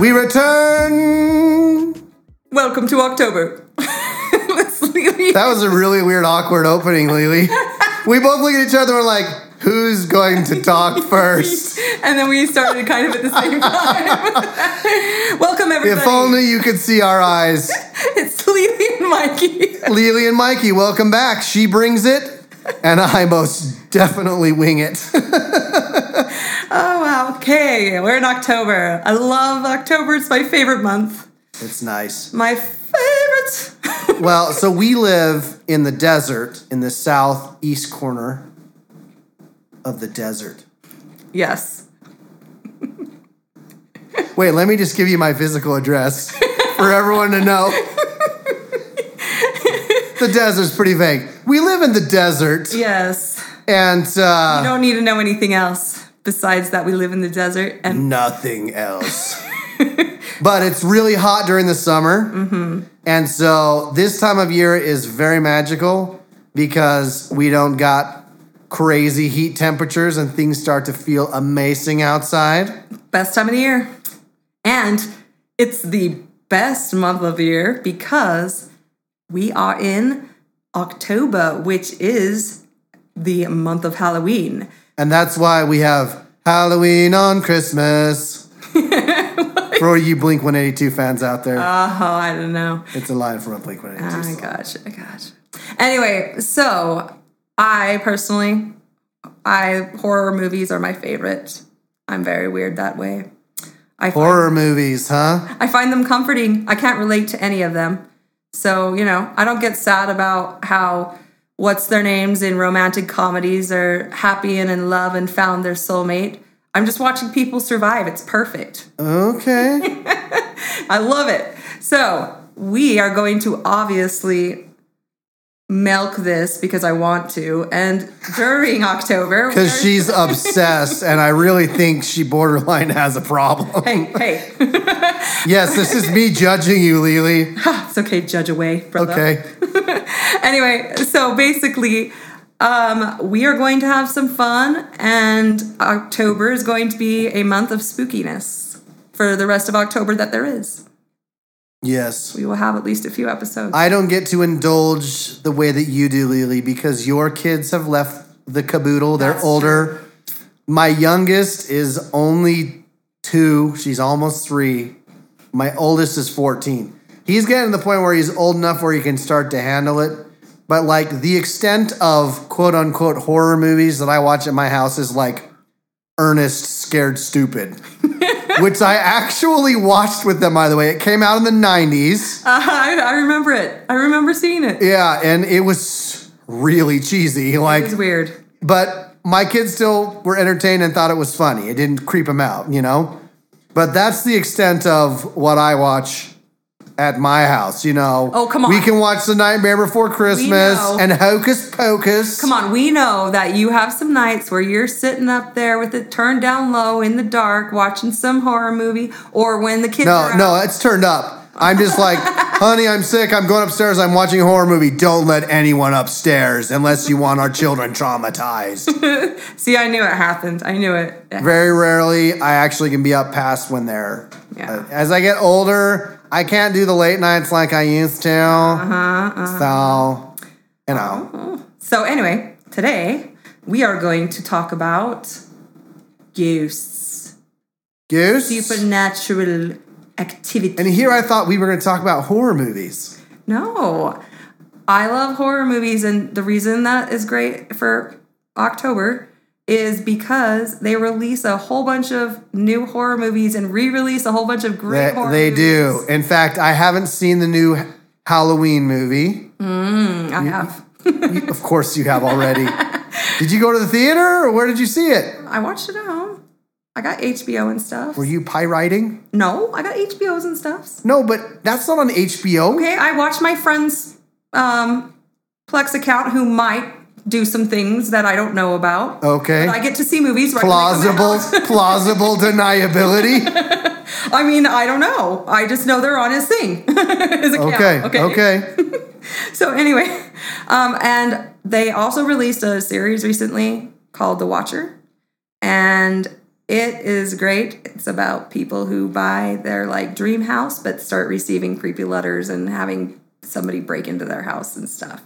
We return. Welcome to October. That was a really weird, awkward opening, Lele. We both look at each other and we're like, who's going to talk first? and then we started kind of at the same time. Welcome everybody. If only you could see our eyes. It's Lele and Mikey. Lele and Mikey, welcome back. She brings it, and I most definitely wing it. Okay, we're in October. I love October. It's my favorite month. it's nice. My favorite. Well, so we live in the desert in the southeast corner of the desert. yes. Wait, let me just give you my physical address for everyone to know. the desert's pretty vague. We live in the desert, Yes. and You uh, don't need to know anything else besides that we live in the desert and nothing else. but it's really hot during the summer, mm-hmm. and so this time of year is very magical because we don't got crazy heat temperatures and things start to feel amazing outside. best time of the year. And it's the best month of the year because we are in October, which is the month of Halloween. And that's why we have Halloween on Christmas. For you Blink 182 fans out there, Oh, I don't know. it's a line from a Blink 182 I song. gotcha, I oh gotcha. Anyway, so I personally, I horror movies are my favorite. I'm very weird that way. I find, Horror movies, huh? I find them comforting. I can't relate to any of them. So, you know, I don't get sad about how what's their names in romantic comedies are happy and in love and found their soulmate. I'm just watching people survive. It's perfect. Okay. I love it. So, we are going to obviously milk this because I want to. And during October, Because she's obsessed, and I really think she borderline has a problem. Hey, hey. Yes, this is me judging you, Lele. it's okay, judge away, brother. Okay. anyway, so basically, um, we are going to have some fun, and October is going to be a month of spookiness for the rest of October that there is. Yes. We will have at least a few episodes. I don't get to indulge the way that you do, Lele, because your kids have left the caboodle. They're That's older. My youngest is only two. She's almost three. My oldest is 14. He's getting to the point where he's old enough where he can start to handle it. But like the extent of quote unquote horror movies that I watch at my house is like Ernest Scared Stupid, which I actually watched with them, by the way. It came out in the 90s. Uh-huh, I, I remember it. I remember seeing it. Yeah, and it was really cheesy. Like, It was weird. but my kids still were entertained and thought it was funny. It didn't creep them out, you know? But that's the extent of what I watch at my house, you know? Oh, come on. We can watch The Nightmare Before Christmas and Hocus Pocus. Come on, we know that you have some nights where you're sitting up there with it turned down low in the dark watching some horror movie, or when the kids No, are no, it's turned up. I'm just like, honey, I'm sick. I'm going upstairs. I'm watching a horror movie. Don't let anyone upstairs unless you want our children traumatized. See, I knew it happened. I knew it. Very rarely, I actually can be up past when they're. Yeah. uh, as I get older, I can't do the late nights like I used to. Uh-huh, So, you know. So anyway, today we are going to talk about ghosts, Goose. supernatural activity. And here I thought we were going to talk about horror movies. No, I love horror movies, and the reason that is great for October is because they release a whole bunch of new horror movies and re-release a whole bunch of great They, horror they do. In fact, I haven't seen the new Halloween movie. I have. You- of course, you have already. did you go to the theater or where did you see it? I watched it at home. I got HBO and stuff. Were you pirating? No, I got HBOs and stuff. No, but that's not on HBO. Okay, I watched my friend's um, Plex account who might do some things that I don't know about. Okay. But I get to see movies right when they come Plausible, plausible deniability. I mean, I don't know. I just know they're on his thing. account. Okay, okay. So anyway, um, and they also released a series recently called The Watcher, and It is great. It's about people who buy their like dream house but start receiving creepy letters and having somebody break into their house and stuff.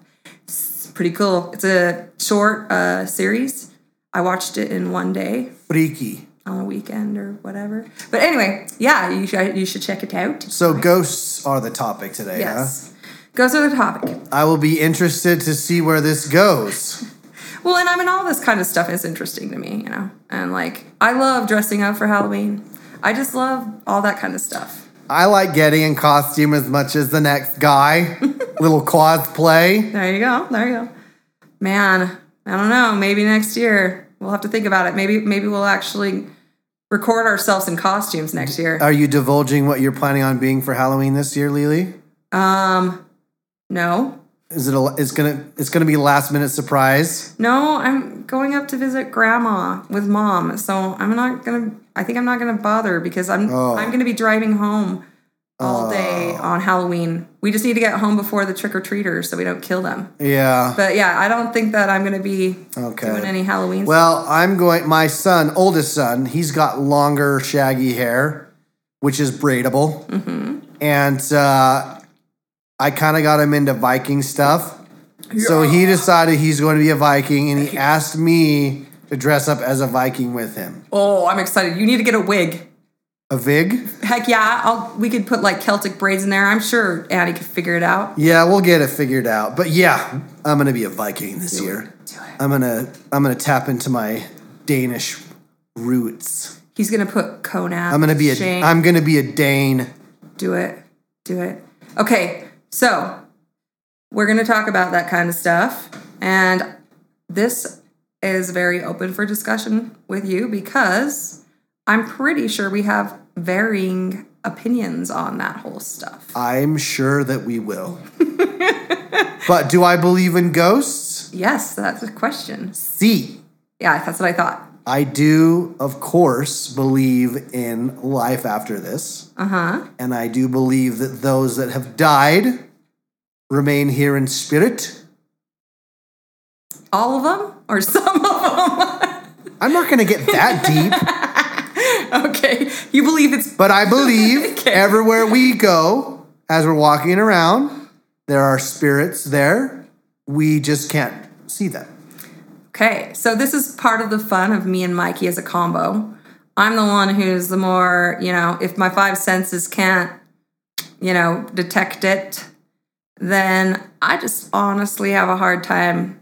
Pretty cool. It's a short uh, series. I watched it in one day Freaky. on a weekend or whatever. But anyway, yeah, you should you should check it out. So ghosts are the topic today, Yes. ghosts are the topic. I will be interested to see where this goes. Well, and I mean, all this kind of stuff is interesting to me, you know? And like, I love dressing up for Halloween. I just love all that kind of stuff. I like getting in costume as much as the next guy. Little cosplay. There you go. There you go. Man, I don't know. Maybe next year we'll have to think about it. Maybe, maybe we'll actually record ourselves in costumes next year. Are you divulging what you're planning on being for Halloween this year, Lele? Um, no, Is it a, it's gonna it's gonna be a last minute surprise? no, I'm going up to visit grandma with mom. So I'm not gonna. I think I'm not gonna bother because I'm Oh. I'm gonna be driving home all day on Halloween. We just need to get home before the trick or treaters so we don't kill them. Yeah. But yeah, I don't think that I'm gonna be Okay. doing any Halloween. Well, I'm going. My son, oldest son, he's got longer, shaggy hair, which is braidable, Mm-hmm. and uh, I kind of got him into Viking stuff. So he decided he's going to be a Viking, and he asked me to dress up as a Viking with him. oh, I'm excited. You need to get a wig. A Vig? Heck yeah, I'll, we could put like Celtic braids in there. I'm sure Annie could figure it out. Yeah, we'll get it figured out. But yeah, I'm gonna be a Viking this year. Do it. I'm gonna I'm gonna tap into my Danish roots. He's gonna put Conan. I'm gonna be a Shane. am gonna be a Dane. Do it. Do it. Okay, so we're going to talk about that kind of stuff. And this is very open for discussion with you because I'm pretty sure we have varying opinions on that whole stuff. I'm sure that we will. but do I believe in ghosts? Yes, that's a question. See. Yeah, that's what I thought. I do, of course, believe in life after this. Uh huh. And I do believe that those that have died remain here in spirit. All of them or some of them? I'm not going to get that deep, okay, you believe it's but I believe Okay. everywhere we go, as we're walking around, there are spirits there. We just can't see them. Okay, so this is part of the fun of me and Mikey as a combo. I'm the one who's the more, you know, if my five senses can't, you know, detect it, then I just honestly have a hard time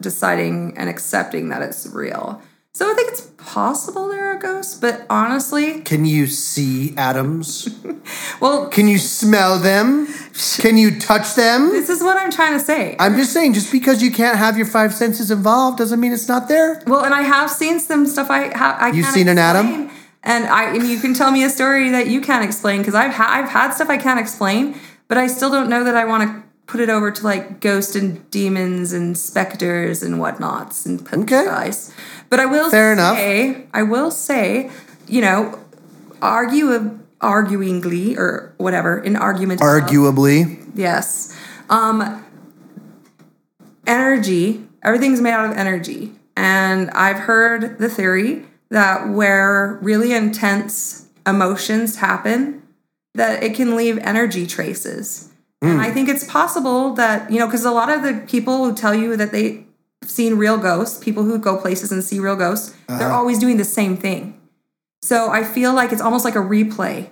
deciding and accepting that it's real. So I think it's possible there are ghosts, but honestly, Can you see atoms? well, Can you smell them? Can you touch them? this is what I'm trying to say. I'm just saying, just because you can't have your five senses involved doesn't mean it's not there. Well, and I have seen some stuff I ha- I You've seen an atom? and I and you can tell me a story that you can't explain because I've ha- I've had stuff I can't explain, but I still don't know that I want to put it over to like ghosts and demons and specters and whatnots and put Okay. guys. But I will Fair enough. say, I will say, you know, argue arguingly or whatever in argument. of- Arguably. Yes. Um, energy, everything's made out of energy. And I've heard the theory that where really intense emotions happen, that it can leave energy traces. And I hmm. think it's possible that, you know, because a lot of the people who tell you that they've seen real ghosts, people who go places and see real ghosts, they're uh-huh. always doing the same thing. So I feel like it's almost like a replay.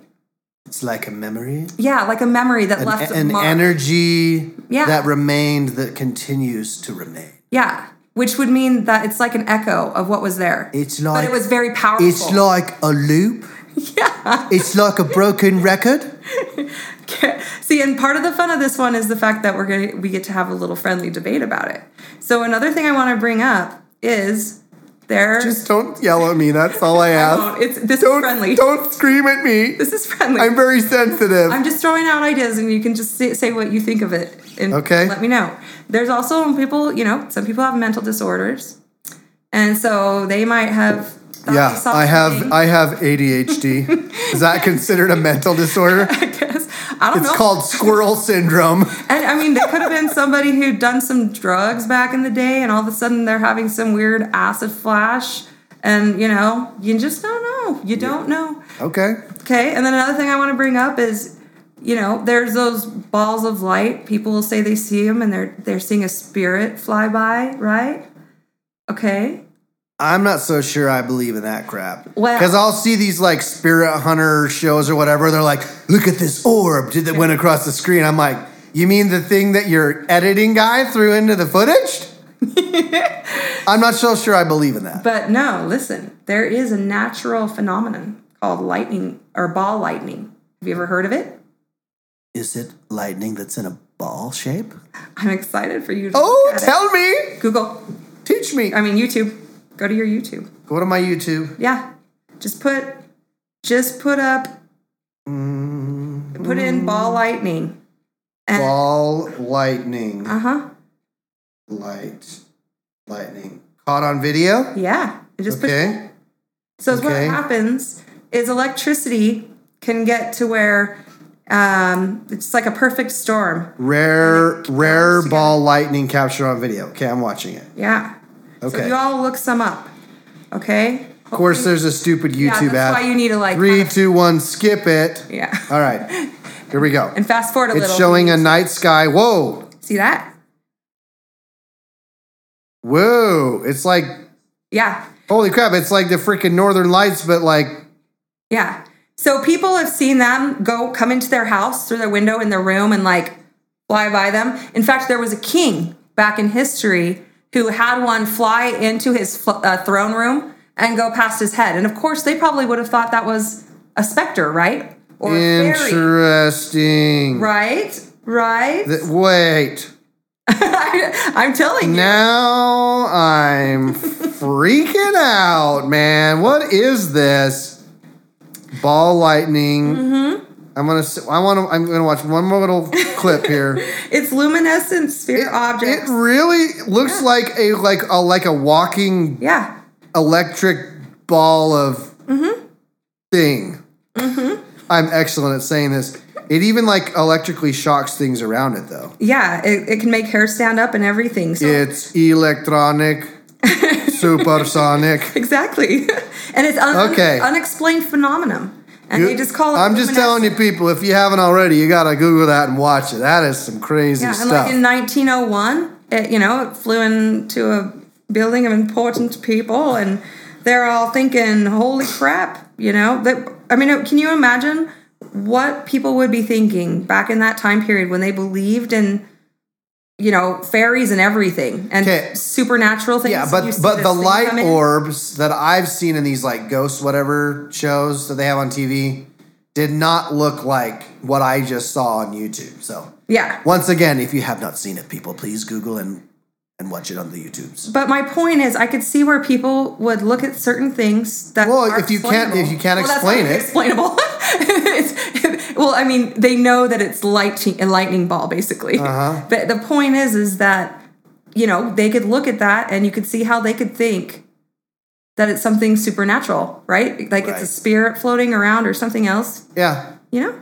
It's like a memory. Yeah, like a memory that An, left an mark. energy Yeah. that remained that continues to remain. Yeah, which would mean that it's like an echo of what was there. It's like but it was very powerful. it's like a loop. yeah. It's like a broken record. See, and part of the fun of this one is the fact that we're gonna we get to have a little friendly debate about it. So another thing I want to bring up is there. Just don't yell at me. That's all I ask. Oh, it's this Don't is friendly. don't scream at me. This is friendly. I'm very sensitive. I'm just throwing out ideas, and you can just say, say what you think of it, and Okay. let me know. There's also people, you know, some people have mental disorders, and so they might have. Thought yeah, I have. I have ADHD. Is that considered a mental disorder? I guess I don't It's know. It's called squirrel syndrome. And I mean, they could have been somebody who'd done some drugs back in the day, and all of a sudden they're having some weird acid flash, and you know, you just don't know. You don't know. Okay. Okay, and then another thing I want to bring up is, you know, there's those balls of light. People will say they see them and they're they're seeing a spirit fly by, right? Okay. I'm not so sure I believe in that crap. Well- because I'll see these like spirit hunter shows or whatever. They're like, "Look at this orb that went across the screen." I'm like, "You mean the thing that your editing guy threw into the footage?" I'm not so sure I believe in that. But no, listen, there is a natural phenomenon called lightning or ball lightning. Have you ever heard of it? Is it lightning that's in a ball shape? I'm excited for you to Oh, at it. tell me, Google. teach me. I mean YouTube. Go to your YouTube. Go to my YouTube. Yeah. Just put just put up put in ball lightning. And Ball lightning, uh-huh. light, lightning. Caught on video. Yeah. It just Okay. So what happens is electricity can get to where um, it's like a perfect storm. Rare, rare ball lightning captured on video. Okay, I'm watching it. Yeah. So Okay. you all look some up. Okay. Of course, there's a stupid yeah, YouTube that's ad. why you need to like Three, two, one, skip it. yeah. All right, here we go. And fast forward a little. It's showing a night sky. Whoa, See that? whoa! It's like Yeah. holy crap! It's like the freaking Northern Lights, but like Yeah. So people have seen them go come into their house through their window in their room and like fly by them. In fact, there was a king back in history who had one fly into his uh, throne room and go past his head. And of course, they probably would have thought that was a specter, right? Or a fairy. interesting. Right? Right? Th- wait, I'm telling you. now I'm freaking out, man. What is this? Ball lightning. Mm-hmm. I'm gonna. I want to. I'm gonna watch one more little clip here. It's luminescent sphere object. It objects. really looks like a like a like a walking yeah. electric ball of Mm-hmm. thing. I'm excellent at saying this. It even like electrically shocks things around it though. Yeah. It, it can make hair stand up and everything. So It's electronic, supersonic. Exactly. and it's un- Okay. unexplained phenomenon. And they just call it I'm just telling you, people, if you haven't already, you gotta Google that and watch it. That is some crazy stuff. Yeah, and stuff. like in 1901, it, you know, it flew into a building of important people and they're all thinking, "Holy crap!" You know, that I mean, can you imagine what people would be thinking back in that time period when they believed in you know, fairies and everything and Okay. supernatural things. yeah, but but the light orbs that I've seen in these like ghost whatever shows that they have on TV did not look like what I just saw on YouTube. So Yeah. once again, if you have not seen it, people, please Google and and watch it on the YouTubes. But my point is, I could see where people would look at certain things that. Well, if you can't- if you can't Well, explain it. explainable. It's- well, I mean, they know that it's lightning, a lightning ball, basically. Uh-huh. But the point is, is that you know they could look at that and you could see how they could think that it's something supernatural, right? Like it's a spirit floating around or something else, Yeah. you know.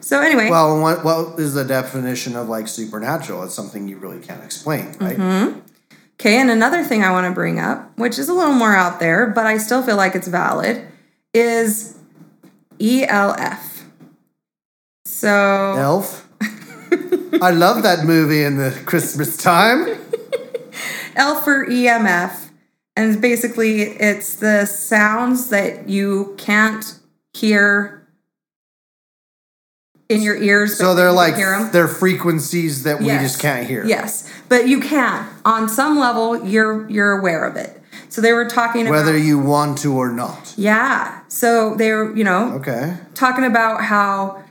So anyway, Well, what what is the definition of like supernatural? It's something you really can't explain, right? Mm-hmm. Okay, and another thing I want to bring up, which is a little more out there, but I still feel like it's valid, is ELF. So, Elf. I love that movie in the Christmas time. L for EMF, and basically it's the sounds that you can't hear in your ears. So they're like they're frequencies that we Yes. just can't hear. Yes, but you can. On some level, you're you're aware of it. So they were talking about Whether you want to or not. Yeah. So they were, you know, Okay. talking about how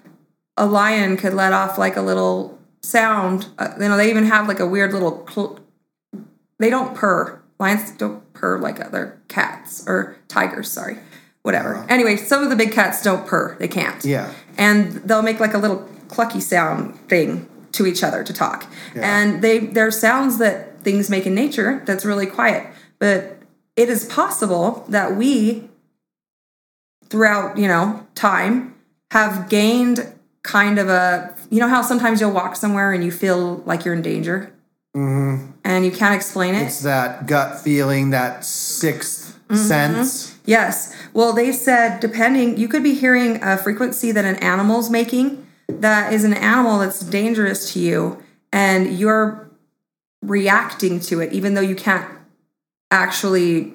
a lion could let off like a little sound. Uh, you know, they even have like a weird little. Cl- they don't purr. Lions don't purr like other cats or tigers. Sorry, whatever. Anyway, some of the big cats don't purr. They can't. Yeah. And they'll make like a little clucky sound thing to each other to talk. Yeah. And they they're sounds that things make in nature that's really quiet. But it is possible that we throughout, you know, time have gained kind of a you know how sometimes you'll walk somewhere and you feel like you're in danger and you can't explain it It's that gut feeling, that 6th Mm-hmm. sense. Yes. Well, they said depending, you could be hearing a frequency that an animal's making that is an animal that's dangerous to you, and you're reacting to it, even though you can't actually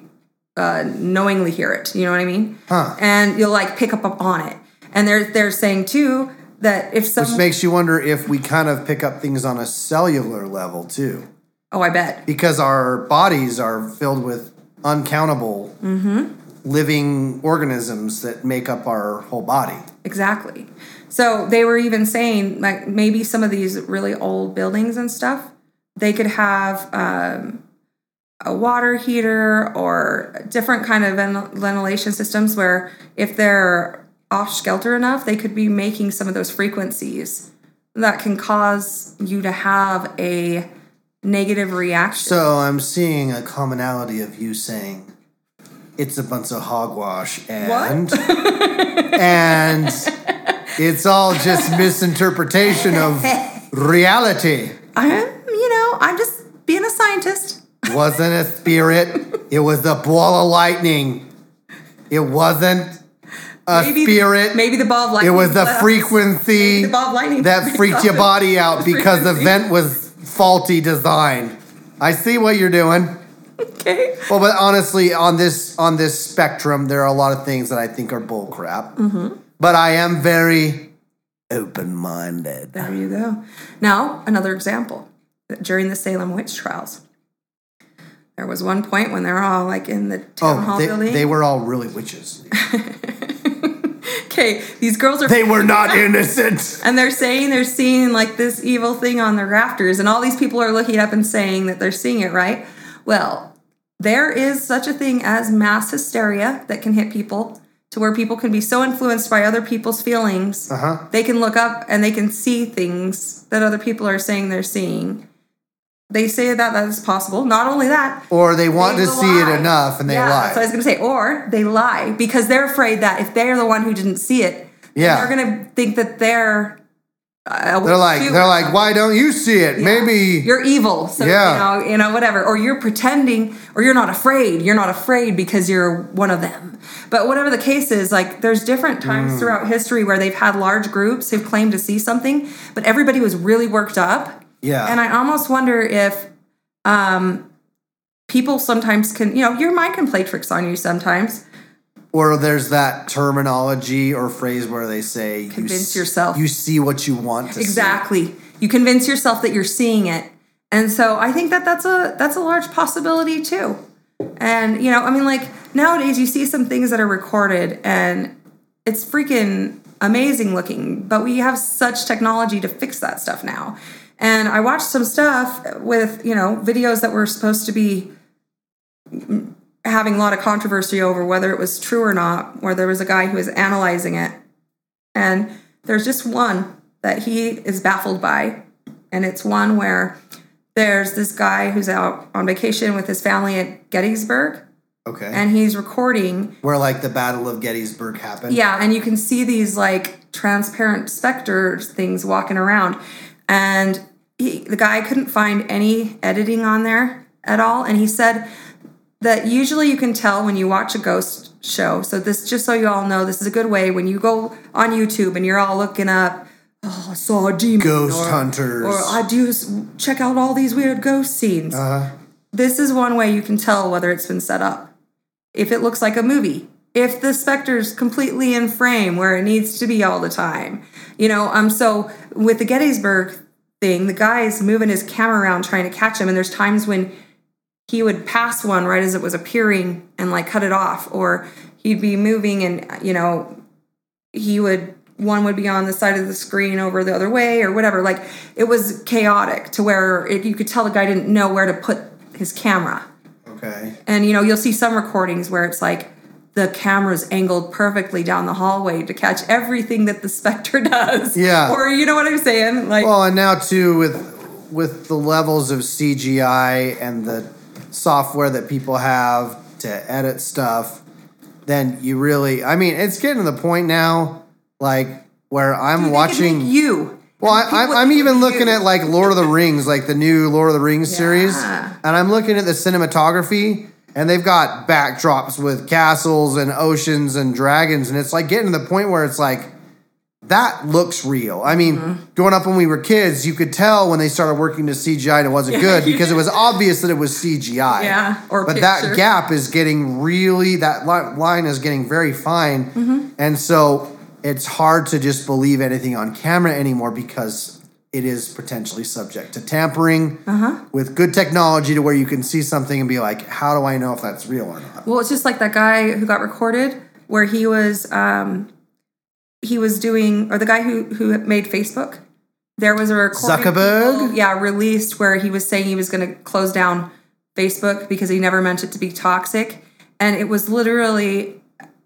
uh, knowingly hear it. You know what I mean? Huh. And you'll like pick up on it. And they're they're saying too that if some Which makes you wonder if we kind of pick up things on a cellular level too. oh I bet Because our bodies are filled with uncountable living organisms that make up our whole body. Exactly. So they were even saying like maybe some of these really old buildings and stuff, they could have um, a water heater or different kind of ventilation systems where if they're off skelter enough, they could be making some of those frequencies that can cause you to have a negative reaction. So I'm seeing a commonality of you saying it's a bunch of hogwash and and it's all just misinterpretation of reality. I'm, you know, I'm just being a scientist. Wasn't a spirit. It was a ball of lightning. It wasn't a spirit. Maybe the ball of it was the frequency The ball of lightning that freaked your body out because the vent was faulty design. I see what you're doing. Okay. Well, but honestly, on this on this spectrum, there are a lot of things that I think are bull crap. Mm-hmm. But I am very open minded. There you go. Now, another example. During the Salem witch trials, there was one point when they were all like in the town Oh, hall they, building. they were all really witches. okay, these girls are They were not innocent. and they're saying they're seeing like this evil thing on the rafters, and all these people are looking up and saying that they're seeing it, right? Well, there is such a thing as mass hysteria that can hit people to where people can be so influenced by other people's feelings, Uh-huh. they can look up and they can see things that other people are saying they're seeing. They say that that is possible. Not only that, Or they want they to see it enough and they yeah, lie. So I was going to say. Or they lie because they're afraid that if they're the one who didn't see it, Yeah. they're going to think that they're. Uh, they're like, they're like, why don't you see it? Maybe you're evil. So Yeah. you know, you know, whatever. Or you're pretending, or you're not afraid. You're not afraid because you're one of them. But whatever the case is, like there's different times Mm. throughout history where they've had large groups who claim to see something, but everybody was really worked up. Yeah. And I almost wonder if um people sometimes can, you know, your mind can play tricks on you sometimes. Or there's that terminology or phrase where they say Convince s- yourself. You see what you want to see. Exactly. You convince yourself that you're seeing it. And so I think that that's a that's a large possibility too. And you know, I mean like nowadays you see some things that are recorded and it's freaking amazing looking, but we have such technology to fix that stuff now. And I watched some stuff with, you know, videos that were supposed to be having a lot of controversy over whether it was true or not, where there was a guy who was analyzing it. And there's just one that he is baffled by. And it's one where there's this guy who's out on vacation with his family at Gettysburg Okay. and he's recording. where like the Battle of Gettysburg happened. Yeah, and you can see these like transparent specters things walking around. And he, the guy couldn't find any editing on there at all. And he said that usually you can tell when you watch a ghost show. So this just so you all know, this is a good way when you go on YouTube and you're all looking up, oh, I saw a demon. Ghost or, hunters. Or I do check out all these weird ghost scenes. Uh, This is one way you can tell whether it's been set up. If it looks like a movie, if the specter's completely in frame where it needs to be all the time. You know, um so with the Gettysburg thing, the guy's moving his camera around trying to catch him and there's times when he would pass one right as it was appearing and like cut it off or he'd be moving and you know he would one would be on the side of the screen over the other way or whatever like it was chaotic to where it, you could tell the guy didn't know where to put his camera okay. and you know you'll see some recordings where it's like the camera's angled perfectly down the hallway to catch everything that the specter does Yeah. or you know what i'm saying like Well, and now too with with the levels of CGI and the software that people have to edit stuff, then you really I mean, it's getting to the point now like where I'm watching you Well, I, I'm even looking you. at like Lord of the Rings, like the new Lord of the Rings series, and I'm looking at the cinematography, and they've got backdrops with castles and oceans and dragons, and it's like getting to the point where it's like that looks real. I mean, Mm-hmm. growing up when we were kids, you could tell when they started working to CGI and it wasn't good because it was obvious that it was CGI. Yeah, or but that gap is getting really that line is getting very fine, Mm-hmm. and so it's hard to just believe anything on camera anymore because it is potentially subject to tampering Uh-huh. with good technology to where you can see something and be like, how do I know if that's real or not? Well, it's just like that guy who got recorded where he was um he was doing or the guy who who made Facebook. There was a recording Zuckerberg? people- yeah, released where he was saying he was going to close down Facebook because he never meant it to be toxic and it was literally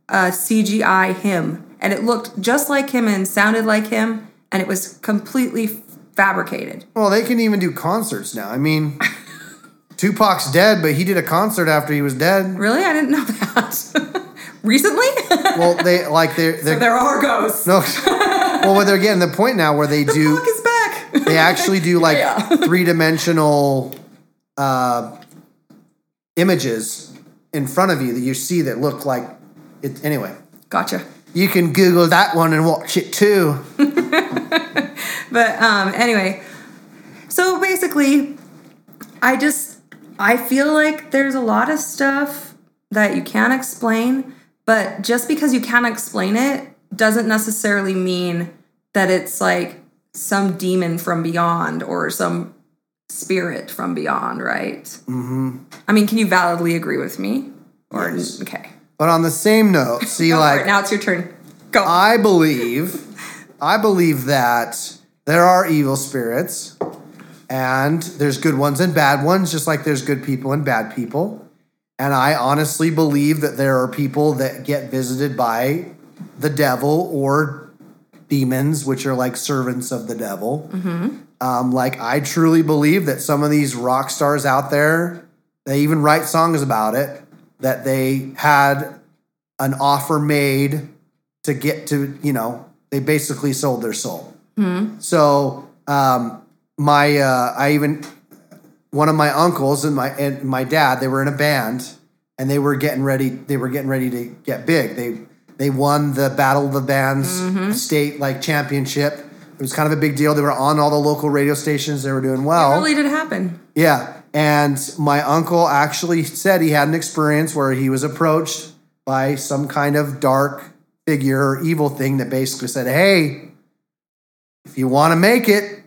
a CGI him and it looked just like him and sounded like him and it was completely fabricated. Well, they can even do concerts now. I mean, Tupac's dead, but he did a concert after he was dead. Really? I didn't know that. Recently? Well, they like they're, they're there are ghosts. no. Well, well, they're getting the point now where they do. Fuck is back. They actually do like Yeah. three dimensional uh, images in front of you that you see that look like it. Anyway, Gotcha. you can Google that one and watch it too. But um, anyway, so basically, I just I feel like there's a lot of stuff that you can't explain, but just because you can't explain it doesn't necessarily mean that it's like some demon from beyond or some spirit from beyond, right? Mm-hmm. I mean, can you validly agree with me? Or Yes. okay, But on the same note, see, like now it's your turn. Go. I believe, I believe that there are evil spirits, and there's good ones and bad ones, just like there's good people and bad people. And I honestly believe that there are people that get visited by the devil or demons, which are like servants of the devil. Um, like I truly believe that some of these rock stars out there, they even write songs about it, that they had an offer made to get to, you know, they basically sold their soul. So um, my, uh, I even one of my uncles and my and my dad, they were in a band and they were getting ready. They were getting ready to get big. They they won the Battle of the Bands state like championship. It was kind of a big deal. They were on all the local radio stations. They were doing well. really did happen. Yeah. And my uncle actually said he had an experience where he was approached by some kind of dark figure or evil thing that basically said, Hey, if you want to make it,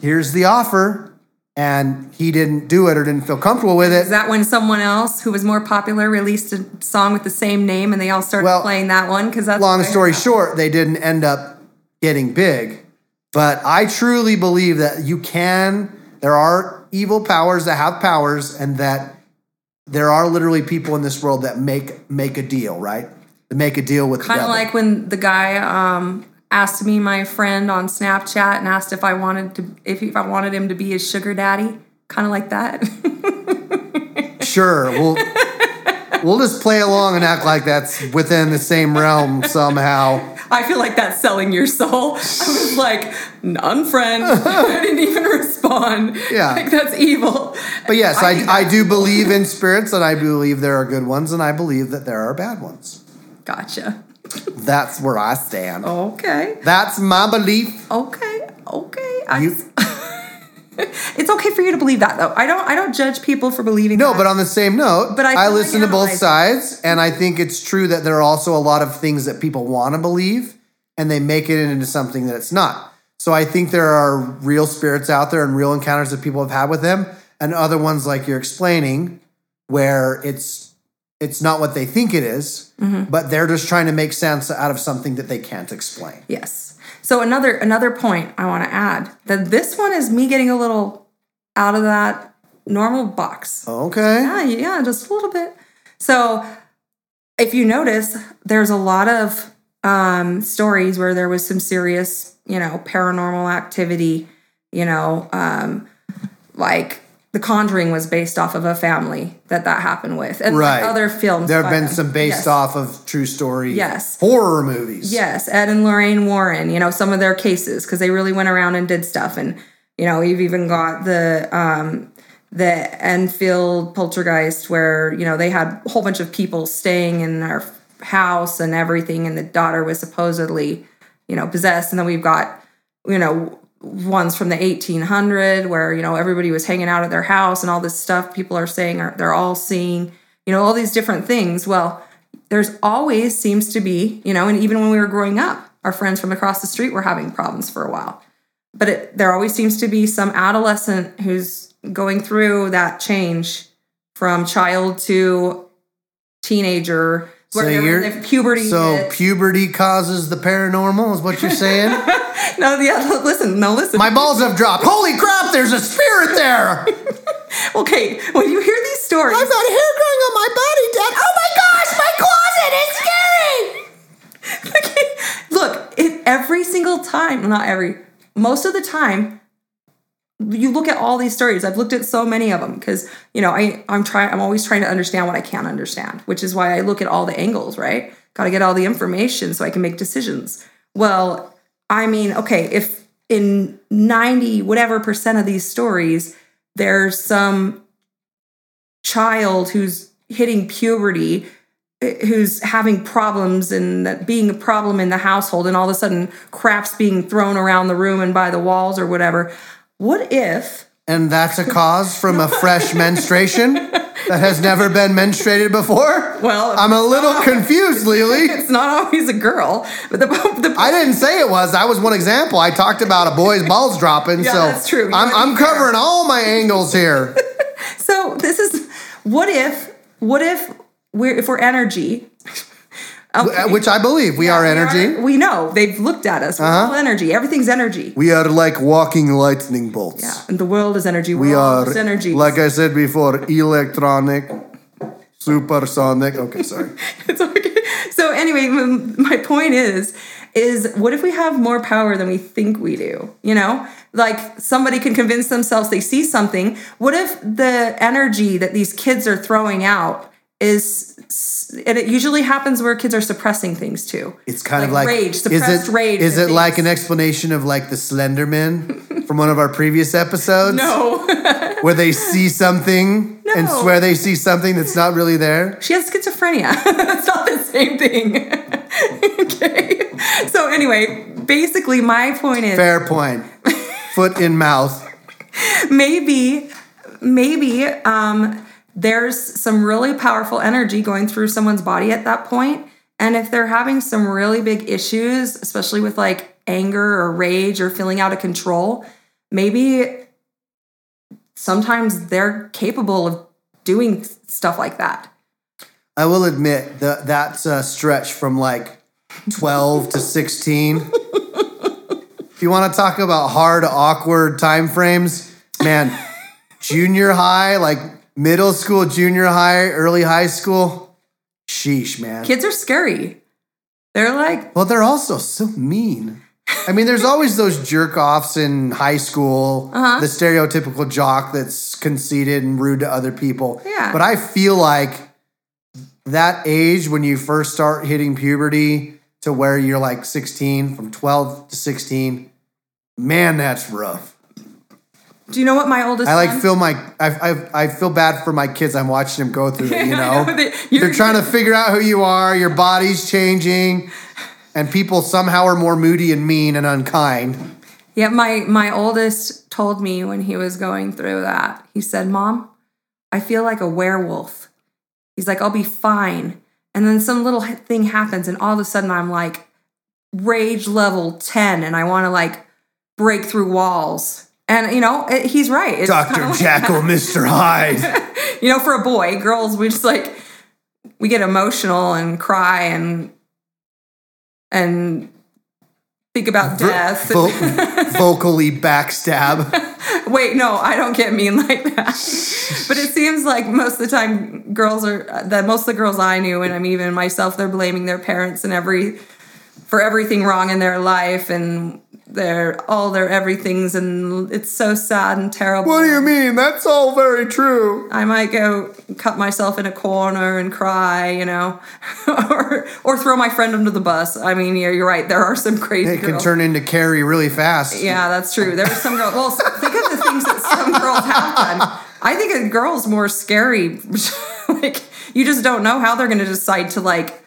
here's the offer. And he didn't do it or didn't feel comfortable with it. Is that when someone else who was more popular released a song with the same name and they all started Well, playing that one? Because that's Long story short, they didn't end up getting big. But I truly believe that you can, there are evil powers that have powers, and that there are literally people in this world that make make a deal, right? Make a deal with Kind of like when the guy um, asked me, my friend, on Snapchat and asked if I wanted to, if, if I wanted him to be his sugar daddy. Kind of like that. sure, we'll we'll just play along and act like that's within the same realm somehow. I feel like that's selling your soul. I was like, unfriend. I didn't even respond. Yeah. Like, that's evil. But yes, I I, I, do believe in spirits, and I believe there are good ones, and I believe that there are bad ones. Gotcha. That's where I stand. Okay. That's my belief. Okay. Okay. I, You- it's okay for you to believe that though. I don't I don't judge people for believing No, that. but on the same note, But I I, like listen to both sides, and I think it's true that there are also a lot of things that people want to believe, and they make it into something that it's not. So I think there are real spirits out there and real encounters that people have had with them, and other ones like you're explaining, where it's it's not what they think it is, Mm-hmm. but they're just trying to make sense out of something that they can't explain. Yes. So another another point I want to add that this one is me getting a little out of that normal box. Okay. Yeah, yeah, just a little bit. So if you notice, there's a lot of um, stories where there was some serious, you know, paranormal activity. You know, um, like The Conjuring was based off of a family that that happened with, and Right. other films. There have been them. some based Yes. off of true story Yes. horror movies. Yes, Ed and Lorraine Warren, you know, some of their cases because they really went around and did stuff. And, you know, you've even got the um the Enfield poltergeist, where you know they had a whole bunch of people staying in our house and everything, and the daughter was supposedly, you know, possessed. And then we've got, you know, ones from the 1800 where you know everybody was hanging out at their house and all this stuff. People are saying are they're all seeing, you know, all these different things. Well, there's always seems to be, you know, and even when we were growing up, our friends from across the street were having problems for a while. But it, there always seems to be some adolescent who's going through that change from child to teenager So you're- they're in the puberty So hit. puberty causes the paranormal, is what you're saying? no yeah listen no listen My balls have dropped. Holy crap, there's a spirit there. okay when you hear these stories I've got hair growing on my body, Dad. Oh my gosh, my closet is scary. okay, look, it, every single time, not every, most of the time, you look at all these stories. I've looked at so many of them because you know I I'm trying. I'm always trying to understand what I can't understand, which is why I look at all the angles. Right, got to get all the information so I can make decisions. Well, I mean, okay, if in ninety whatever percent of these stories there's some child who's hitting puberty eh, who's having problems and being a problem in the household and all of a sudden crap's being thrown around the room and by the walls or whatever what if And that's a cause from a fresh menstruation that has never been menstruated before? well I'm a little confused, Lele. it's not always a girl but the, the I didn't say it was. That was one example. I talked about a boy's balls dropping. Yeah, so that's true. You I'm, I'm fair. covering all my angles here. so this is what if what if we're if we're energy Okay. Which I believe we are We energy. are- we know they've looked at us. We're Uh-huh. all energy. Everything's energy. We are like walking lightning bolts. Yeah, and the world is energy. We're We are, energy. like I said before, electronic, supersonic. Okay, sorry. it's okay. So anyway, my point is, is what if we have more power than we think we do? You know, like somebody can convince themselves they see something. What if the energy that these kids are throwing out is, and it usually happens where kids are suppressing things too. It's kind of like rage, is suppressed it, rage. Is it like an explanation of like the Slenderman from one of our previous episodes? no? Where they see something and swear they see something that's not really there. She has schizophrenia. That's not the same thing. okay. So anyway, basically my point is Fair point. Foot in mouth. maybe maybe um there's some really powerful energy going through someone's body at that point and if they're having some really big issues especially with like anger or rage or feeling out of control maybe sometimes they're capable of doing stuff like that I will admit that that's a stretch from like 12 to 16. if you want to talk about hard, awkward time frames, man, junior high, like middle school, junior high, early high school, sheesh, man. kids are scary they're like Well, they're also so mean. I mean, there's always those jerk offs in high school, Uh-huh. the stereotypical jock that's conceited and rude to other people. Yeah. But I feel like that age when you first start hitting puberty to where you're like 16, from 12 to 16, man, that's rough. Do you know what my oldest I like son- feel my I, I I feel bad for my kids. I'm watching them go through it. You know, know, they- they're trying to figure out who you are. Your body's changing, and people somehow are more moody and mean and unkind. Yeah, my my oldest told me when he was going through that. He said, "Mom, I feel like a werewolf." He's like, "I'll be fine." And then some little thing happens and all of a sudden I'm like rage level 10 and I want to like break through walls. And you know, it, he's right. It's kinda like- Jekyll, Mister Hyde. you know, for a boy, girls we just like we get emotional and cry and and think about death. Vo- vocally backstab. Wait, no, I don't get mean like that. but it seems like most of the time girls are that most of the girls I knew and I mean even myself they're blaming their parents and every for everything wrong in their life and their all their everythings and it's so sad and terrible. what do you mean? That's all very true. I might go cut myself in a corner and cry, you know, or or throw my friend under the bus. I mean, you're, you're right. There are some crazy things. It can turn into Carrie really fast. Yeah, that's true. There are some girls. Well, think of the things that some girls have done. I think a girl's more scary. like you just don't know how they're going to decide to like,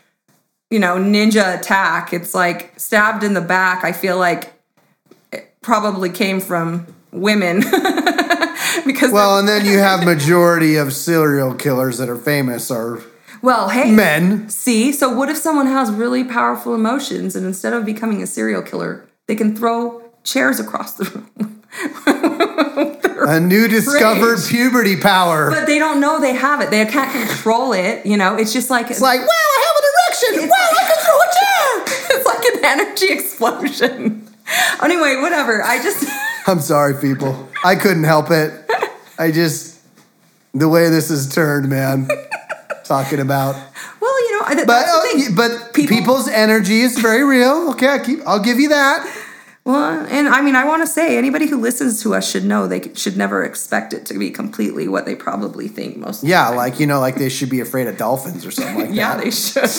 you know, ninja attack. It's like stabbed in the back. I feel like probably came from women because Well, and then you have majority of serial killers that are famous are well, hey, men. See, so what if someone has really powerful emotions and instead of becoming a serial killer, they can throw chairs across the room? A new discovered Rage. puberty power. But they don't know they have it. They can't control it. You know, it's just like it's like, wow, I have an erection. Wow, I can throw a chair. it's like an energy explosion. Anyway, whatever. I just I'm sorry, people. I couldn't help it. I just the way this is turned, man. Talking about, well, you know, I- but uh, but People- people's energy is very real. Okay, I keep. I'll give you that. Well, and I mean, I want to say anybody who listens to us should know they should never expect it to be completely what they probably think most. of the Yeah, like you know, like they should be afraid of dolphins or something like yeah, that. they should.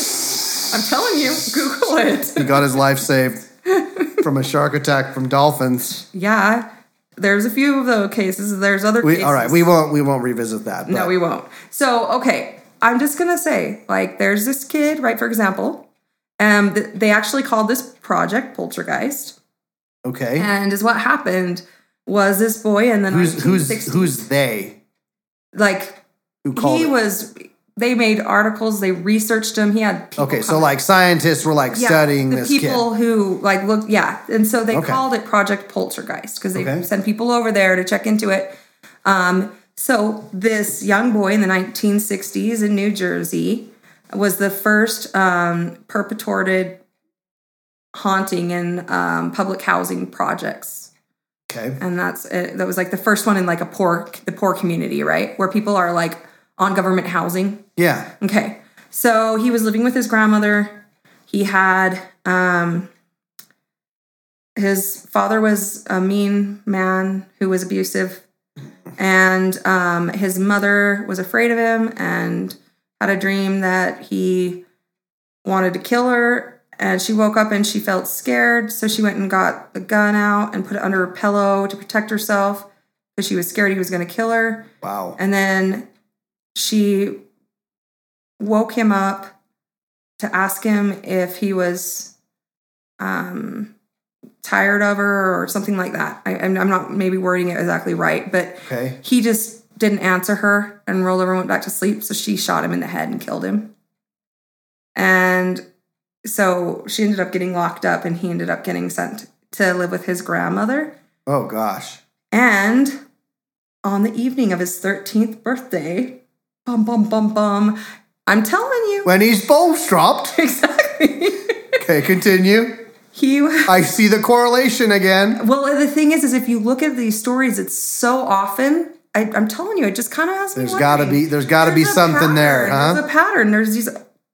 I'm telling you, Google it. He got his life saved from a shark attack from dolphins. Yeah, there's a few of those cases. There's other We cases. all right. We won't. We won't revisit that. No, we won't. So, okay, I'm just gonna say, like, there's this kid, right? For example, um, th- they actually called this project Poltergeist, okay. and is what happened was this boy and then Who's who's who's they? like Who called he it? was. They made articles. They researched him. He had people Okay, so like scientists were like yeah, studying the this people kid. who like looked yeah and so they Okay. called it project poltergeist because they Okay. sent people over there to check into it um, so this young boy in the 1960s in new jersey was the first um, perpetrated haunting in um, public housing projects Okay. and that's uh, that was like the first one in like a poor the poor community right where people are like on government housing Yeah. Okay. So he was living with his grandmother. He had um his father was a mean man who was abusive and um his mother was afraid of him and had a dream that he wanted to kill her and she woke up and she felt scared so she went and got the gun out and put it under her pillow to protect herself because she was scared he was going to kill her Wow. and then she woke him up to ask him if he was um, tired of her or something like that. I, I'm I'm not maybe wording it exactly right, but Okay. he just didn't answer her and rolled over and went back to sleep. So she shot him in the head and killed him. And so she ended up getting locked up and he ended up getting sent to live with his grandmother. Oh gosh. And on the evening of his 13th birthday, bum, bum, bum, bum, I'm telling you, When he's both dropped. exactly. Okay, continue. he, I see the correlation again. well, the thing is, is if you look at these stories, it's so often, I, I'm telling you, it just kind of has me There's got to be there's got to be something there, pattern. There's a pattern. There's these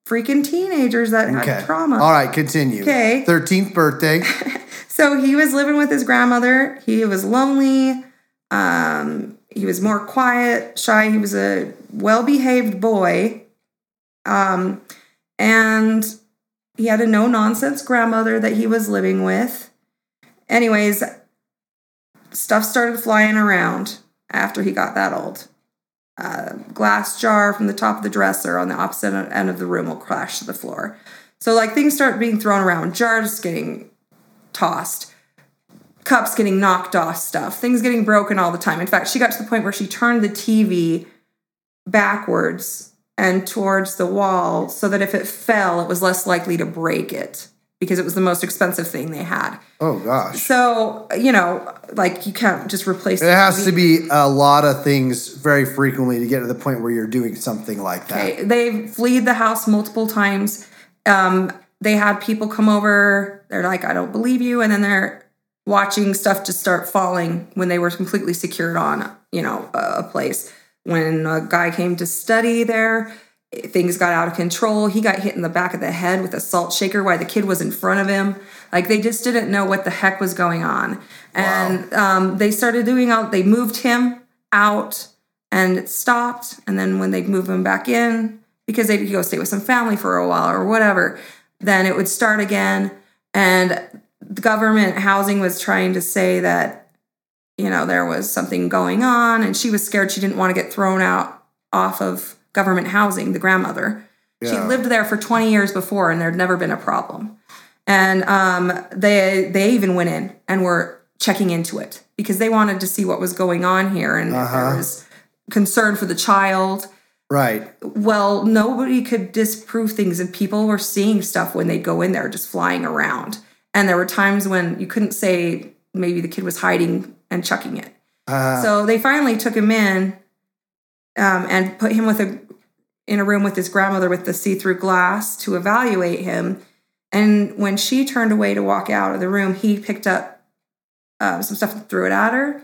freaking teenagers that Okay. had trauma. All right, continue. Okay. 13th birthday. So he was living with his grandmother. He was lonely. Um, he was more quiet, shy. He was a well behaved boy. Um, and he had a no nonsense grandmother that he was living with. Anyways, stuff started flying around after he got that old. Uh, glass jar from the top of the dresser on the opposite end of the room will crash to the floor. So, like, things start being thrown around, jars getting tossed, cups getting knocked off stuff, things getting broken all the time. In fact, she got to the point where she turned the TV backwards and towards the wall so that if it fell, it was less likely to break it because it was the most expensive thing they had. Oh gosh. So, you know, like you can't just replace It There has to be a lot of things very frequently to get to the point where you're doing something like that. Okay, they fled the house multiple times. Um, they had people come over. They're like, "I don't believe you," and then they're watching stuff just start falling when they were completely secured on, you know, a, place. When a guy came to study there, things got out of control. He got hit in the back of the head with a salt shaker while the kid was in front of him. Like they just didn't know what the heck was going on, and um, they started doing all. They moved him out and it stopped. And then when they'd move him back in, because they'd go stay with some family for a while or whatever, then it would start again. And the government housing was trying to say that you know, there was something going on and she was scared she didn't want to get thrown out off of government housing, the grandmother. She lived there for 20 years before and there'd never been a problem. And um, they they even went in and were checking into it because they wanted to see what was going on here and Uh-huh. there was concern for the child. Right. Well, nobody could disprove things, and people were seeing stuff when they'd go in there just flying around. And there were times when you couldn't say maybe the kid was hiding and chucking it. Uh, So they finally took him in um, and put him with a in a room with his grandmother with the see-through glass to evaluate him. And when she turned away to walk out of the room, he picked up uh, some stuff and threw it at her.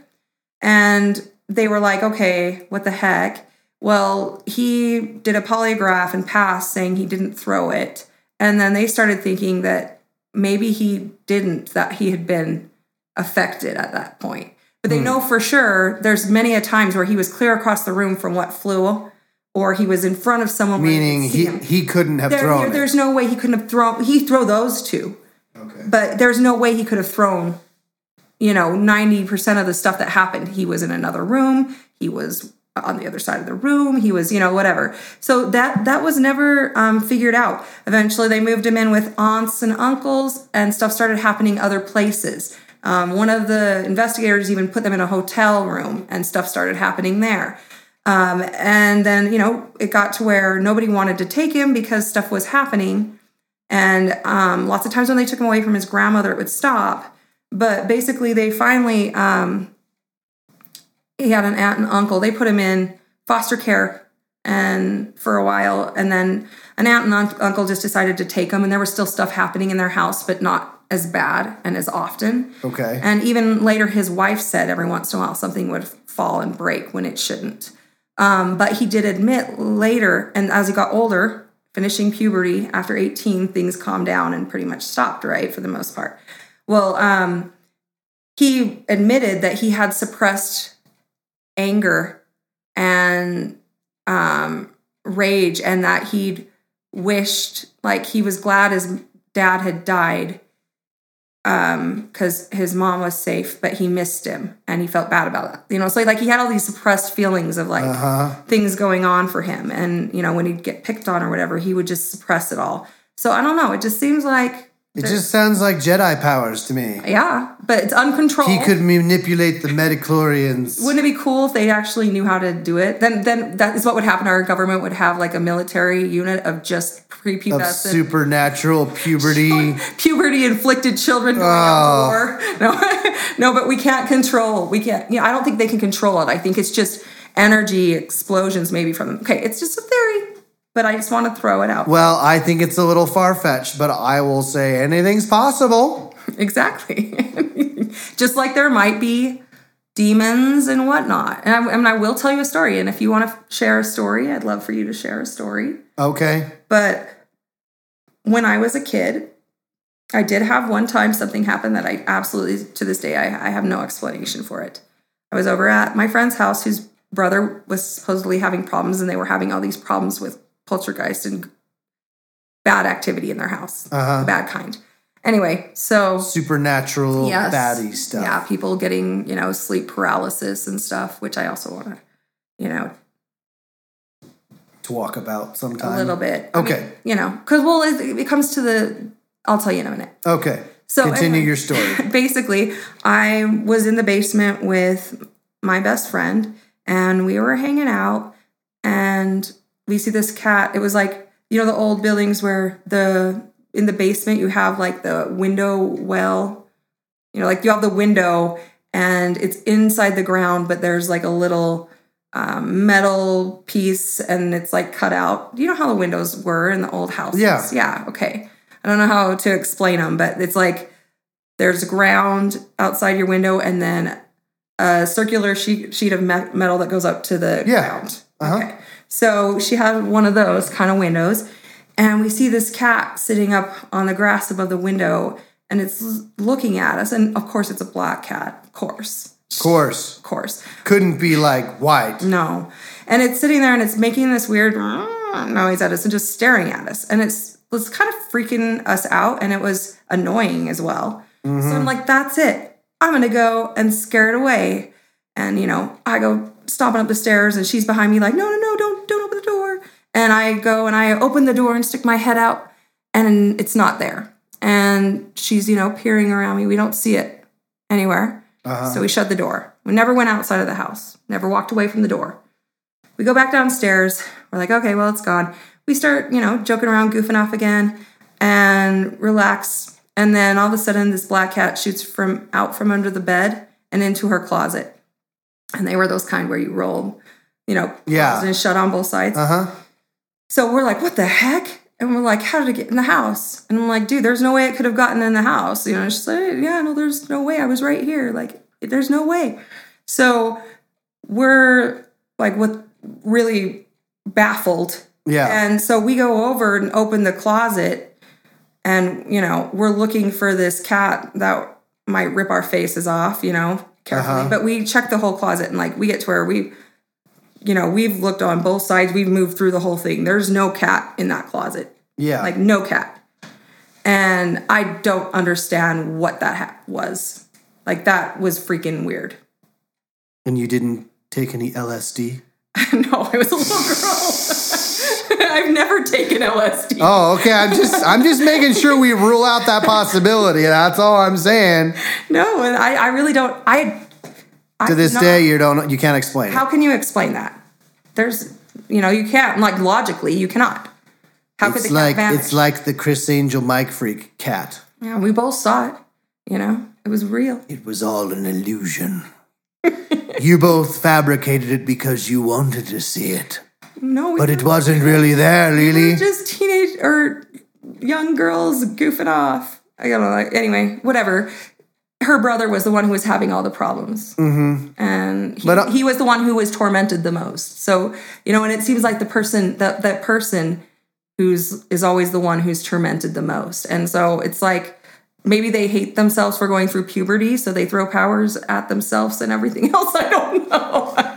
And they were like, "Okay, what the heck?" Well, he did a polygraph and passed, saying he didn't throw it. And then they started thinking that maybe he didn't, that he had been affected at that point. But they hmm. know for sure there's many a times where he was clear across the room from what flew, or he was in front of someone. where you could meaning he him. he couldn't have There- thrown there's no way he couldn't have thrown. He throw those two, Okay. but there's no way he could have thrown. You know, ninety percent of the stuff that happened, he was in another room. He was on the other side of the room. He was, you know, whatever. So that that was never um, figured out. Eventually, they moved him in with aunts and uncles, and stuff started happening other places. Um, one of the investigators even put them in a hotel room, and stuff started happening there. Um, and then, you know, it got to where nobody wanted to take him because stuff was happening. And um, lots of times when they took him away from his grandmother, it would stop. But basically, they finally, um, he had an aunt and uncle. They put him in foster care and for a while. And then an aunt and un- uncle just decided to take him. And there was still stuff happening in their house, but not as bad and as often. Okay. And even later, his wife said every once in a while something would fall and break when it shouldn't. Um, but he did admit later, and as he got older, finishing puberty after 18, things calmed down and pretty much stopped, right, for the most part. Well, um, he admitted that he had suppressed anger and um, rage, and that he'd wished, like, he was glad his dad had died um because his mom was safe but he missed him and he felt bad about that you know so like he had all these suppressed feelings of like Uh-huh. things going on for him and you know when he'd get picked on or whatever he would just suppress it all so i don't know it just seems like It just sounds like Jedi powers to me. yeah but it's uncontrolled He could manipulate the midi-chlorians. wouldn't it be cool if they actually knew how to do it then then that is what would happen our government would have like a military unit of just of prepubescent supernatural puberty. puberty inflicted children going Oh. out to oh. war. No, no, but we can't control. We can't. You know, I don't think they can control it. I think it's just energy explosions, maybe from them. Okay, it's just a theory, but I just want to throw it out. Well, I think it's a little far fetched, but I will say anything's possible. Exactly. just like there might be demons and whatnot. And I, and I will tell you a story. And if you want to share a story, I'd love for you to share a story. Okay. But when I was a kid, I did have one time something happen that I absolutely, to this day, I, I have no explanation for it. I was over at my friend's house whose brother was supposedly having problems, and they were having all these problems with poltergeist and bad activity in their house, Uh-huh. the bad kind. Anyway, so Supernatural yes, baddie stuff. Yeah, people getting you know sleep paralysis and stuff, which I also want to, you know, To walk about sometime. a little bit. I mean, Okay. you know, because well, it, it comes to the. I'll tell you in a minute. Okay. So Continue anyway, your story. Basically, I was in the basement with my best friend, and we were hanging out, and we see this cat. It was like you know the old buildings where the in the basement you have like the window well, you know, like you have the window and it's inside the ground, but there's like a little um, metal piece and it's like cut out. You know how the windows were in the old houses? Yeah. Yeah. Okay. I don't know how to explain them, but it's like there's ground outside your window and then a circular sheet sheet of me- metal that goes up to the Yeah. ground. Uh-huh. Okay. So she had one of those kind of windows, and we see this cat sitting up on the grass above the window, and it's looking at us. And of course, it's a black cat. Of course. Of course. Of course. Couldn't be like white. No. And it's sitting there and it's making this weird noise at us and just staring at us. And it's it's kind of freaking us out and it was annoying as well. So I'm mm-hmm. like, that's it. I'm gonna go and scare it away. And you know, I go stomping up the stairs, and she's behind me, like, no, no, no, don't, don't open the door. And I go and I open the door and stick my head out, and it's not there. And she's, you know, peering around me. We don't see it anywhere. So we shut the door. We never went outside of the house. Never walked away from the door. We go back downstairs. We're like, okay, well, it's gone. We start, you know, joking around, goofing off again, and relax. And then all of a sudden, this black cat shoots from out from under the bed and into her closet. And they were those kind where you roll, you know, Yeah. and shut on both sides. Uh huh. So we're like, what the heck? And we're like, how did it get in the house? And I'm like, dude, there's no way it could have gotten in the house. You know, she's like, yeah, no, there's no way. I was right here. Like, there's no way. So we're like, what really baffled. Yeah. And so we go over and open the closet, and, you know, we're looking for this cat that might rip our faces off, you know, carefully. Uh-huh. But we check the whole closet and, like, we get to where we, you know, we've looked on both sides. We've moved through the whole thing. There's no cat in that closet. yeah. Like no cat. And I don't understand what that ha- was. Like that was freaking weird. and you didn't take any LSD? no, I was a little girl. I've never taken LSD. Oh, okay. I'm just I'm just making sure we rule out that possibility. That's all I'm saying. No, and I, I really don't. I To this day, you don't you can't explain it. How can you explain that? There's, you know, you can't. Like logically, you cannot. How could It's the cat like vanish? it's like the Criss Angel Mindfreak cat. yeah, we both saw it. You know, it was real. It was all an illusion. you both fabricated it because you wanted to see it. No, we But it wasn't really there, Lele. We're just teenage or young girls goofing off. I don't know. Like, anyway, whatever. Her brother was the one who was having all the problems, mm-hmm. and he, uh, he was the one who was tormented the most. So you know, and it seems like the person that that person who's is always the one who's tormented the most, and so it's like maybe they hate themselves for going through puberty, so they throw powers at themselves and everything else. I don't know.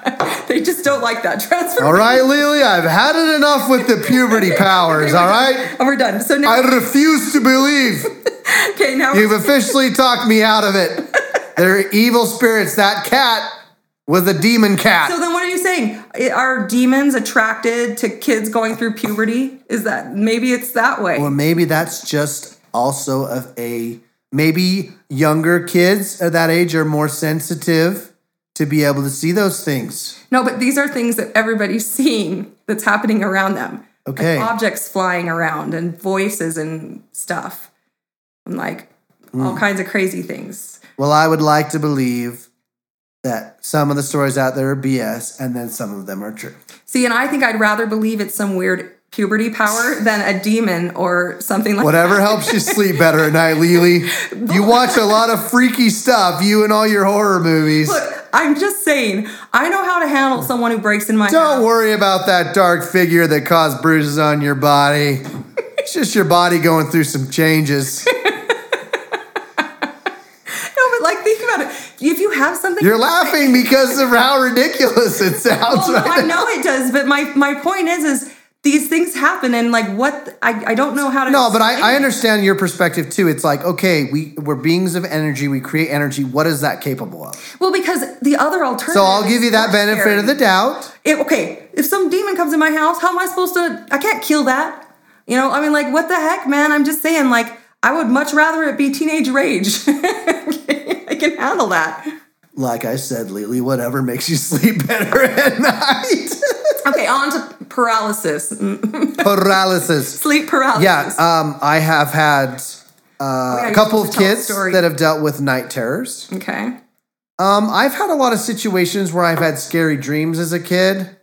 They just don't like that transfer. All right, Lele, I've had it enough with the puberty powers, all right? Oh, we're done. So now, I refuse to believe. okay, now You've officially talked me out of it. They're evil spirits. That cat was a demon cat. So then, what are you saying? Are demons attracted to kids going through puberty? Is that maybe it's that way? Well, maybe that's just also of a maybe younger kids at that age are more sensitive to be able to see those things. no, but these are things that everybody's seeing that's happening around them. Okay. Like objects flying around and voices and stuff, and like Hmm. all kinds of crazy things. Well, I would like to believe that some of the stories out there are BS and then some of them are true. See, and I think I'd rather believe it's some weird puberty power than a demon or something like Whatever helps you sleep better at night, Lele. You watch a lot of freaky stuff, you and all your horror movies. Look, I'm just saying, I know how to handle someone who breaks in my Don't house. worry about that dark figure that caused bruises on your body. It's just your body going through some changes. No, but like think about it. If you have something You're laughing because of how ridiculous it sounds Well, right I now. know it does, but my my point is, is these things happen, and like what I, I don't know how to. No, but I, I understand your perspective too. It's like, okay, we, we're beings of energy, we create energy. What is that capable of? Well, because the other alternative. So I'll give you that benefit scary. of the doubt. It- okay, if some demon comes in my house, how am I supposed to? I can't kill that. You know, I mean, like, what the heck, man? I'm just saying, like, I would much rather it be teenage rage. I can handle that. Like I said, Lele, whatever makes you sleep better at night. Okay, on to paralysis, Paralysis. sleep paralysis. Yeah, um, I have had uh, Oh, yeah, a couple of to tell a kids that have dealt with night terrors. Okay. Um, I've had a lot of situations where I've had scary dreams as a kid,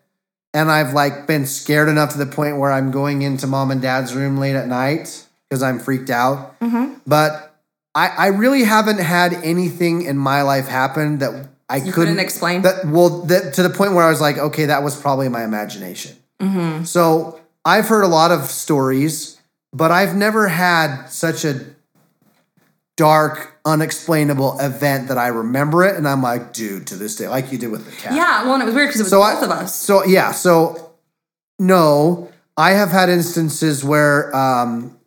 and I've like been scared enough to the point where I'm going into mom and dad's room late at night because I'm freaked out. Mm-hmm. But I, I really haven't had anything in my life happen that I couldn't, couldn't explain? That well, that to the point where I was like, okay, that was probably my imagination. Mm-hmm. So I've heard a lot of stories, but I've never had such a dark, unexplainable event that I remember it, and I'm like, dude, to this day, like you did with the cat. Yeah, well, and it was weird because it was So both I, of us. So yeah, so no, I have had instances where um,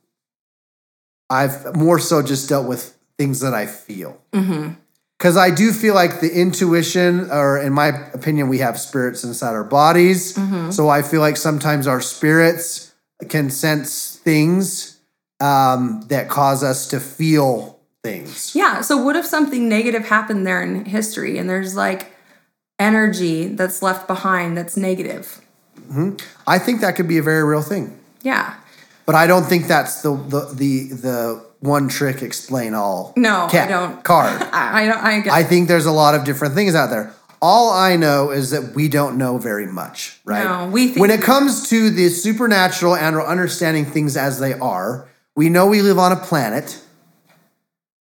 I've more so just dealt with things that I feel. Mm-hmm. Because I do feel like the intuition, or in my opinion, we have spirits inside our bodies. Mm-hmm. So I feel like sometimes our spirits can sense things um, that cause us to feel things. Yeah. So what if something negative happened there in history and there's like energy that's left behind that's negative? I think that could be a very real thing, Yeah. but I don't think that's the the the, the one trick explain all. No, I don't. card. I, I don't. I get. I think there's a lot of different things out there. All I know is that we don't know very much, right? No, we think- when it comes to the supernatural and understanding things as they are, we know we live on a planet,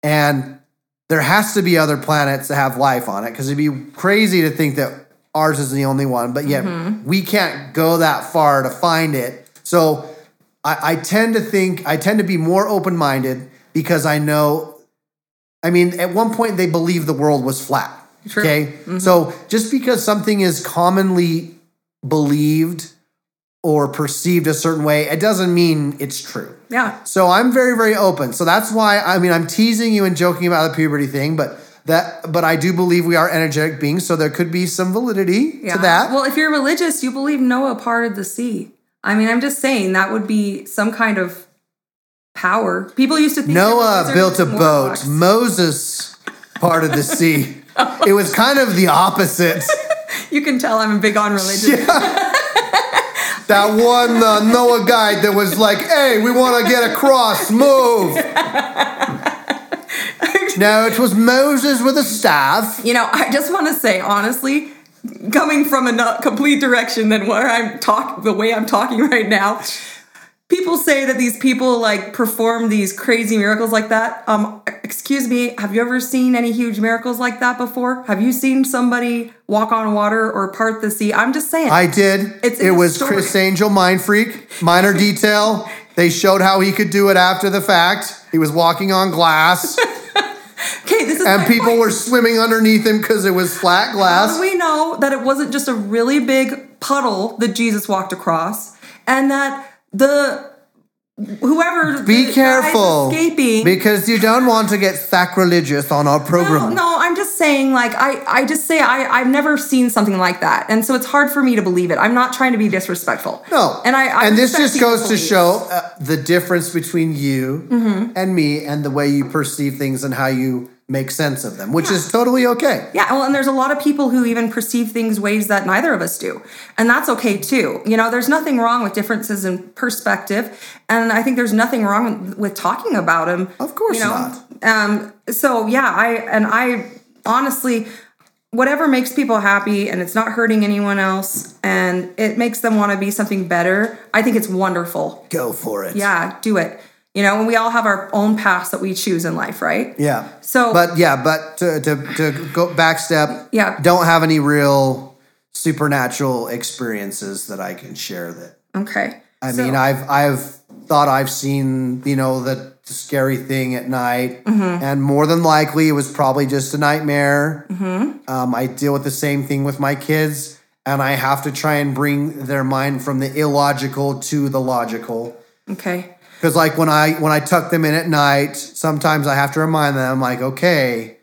and there has to be other planets that have life on it because it'd be crazy to think that ours is the only one. But yet Mm-hmm. we can't go that far to find it. So I, I tend to think I tend to be more open minded because I know I mean, at one point they believed the world was flat. True. Okay. Mm-hmm. So just because something is commonly believed or perceived a certain way, it doesn't mean it's true. yeah. So I'm very, very open. So that's why I mean I'm teasing you and joking about the puberty thing, but that but I do believe we are energetic beings, so there could be some validity Yeah. to that. Well, if you're religious, you believe Noah parted the sea. I mean, I'm just saying that would be some kind of power. People used to think Noah built a boat. Moses parted the sea. It was kind of the opposite. You can tell I'm a big on religion. That one uh, Noah guy that was like, "Hey, we want to get across. Move." no, it was Moses with a staff. You know, I just want to say honestly, coming from a complete direction than where I'm talk the way I'm talking right now. People say that these people like perform these crazy miracles like that. Um, excuse me, have you ever seen any huge miracles like that before? Have you seen somebody walk on water or part the sea? I'm just saying. I did. It's it was story. Criss Angel, Mindfreak. Minor detail. They showed how he could do it after the fact. He was walking on glass, okay, this is and people point. were swimming underneath him because it was flat How glass. do we know that it wasn't just a really big puddle that Jesus walked across, and that the whoever Be careful, escaping because you don't want to get sacrilegious on our program. no, I'm just saying, like, I, I just say I, I've never seen something like that. And so it's hard for me to believe it. I'm not trying to be disrespectful. No, And I, I and this just goes to beliefs. show uh, the difference between you Mm-hmm. and me, and the way you perceive things and how you make sense of them, which is totally okay. Yeah, well, and there's a lot of people who even perceive things ways that neither of us do. And that's okay too. You know, there's nothing wrong with differences in perspective. And I think there's nothing wrong with talking about them. Of course you know? Um, so yeah, I, and I honestly, whatever makes people happy and it's not hurting anyone else and it makes them want to be something better, I think it's wonderful. Go for it. Yeah, do it. You know, and we all have our own paths that we choose in life, right? Yeah. So- but yeah, but to, to, to go back step, Yeah. don't have any real supernatural experiences that I can share that. Okay. I So- mean, I've I've thought I've seen you know the scary thing at night, Mm-hmm. and more than likely it was probably just a nightmare. Mm-hmm. Um, I deal with the same thing with my kids, and I have to try and bring their mind from the illogical to the logical. Okay. Because like when I when I tuck them in at night, sometimes I have to remind them like, okay,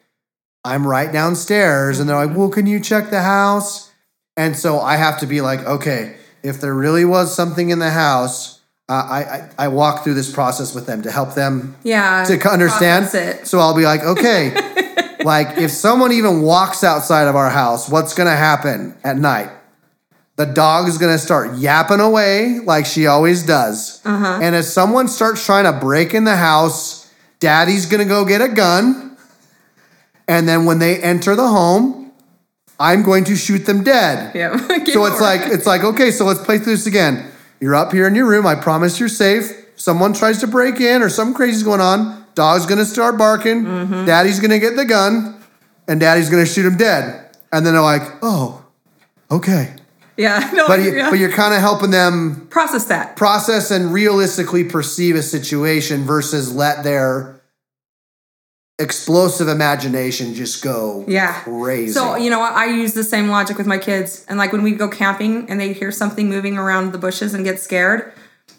I'm right downstairs, and they're like, well, can you check the house? And so I have to be like, okay, if there really was something in the house, uh, I, I I walk through this process with them to help them Yeah. to understand. it. So I'll be like, okay, like if someone even walks outside of our house, what's gonna happen at night? The dog is gonna start yapping away like she always does. Uh-huh. And if someone starts trying to break in the house, daddy's gonna go get a gun. And then when they enter the home, I'm going to shoot them dead. Yeah. So it's like it's like okay, so let's play through this again. You're up here in your room. I promise you're safe. Someone tries to break in or something crazy's going on. Dog's gonna start barking. Mm-hmm. Daddy's gonna get the gun, and Daddy's gonna shoot him dead. And then they're like, oh, okay. Yeah. No, But you, yeah. but you're kind of helping them process that. process and realistically perceive a situation versus let their explosive imagination just go Yeah. crazy. So, you know, I I use the same logic with my kids. And like when we go camping and they hear something moving around the bushes and get scared,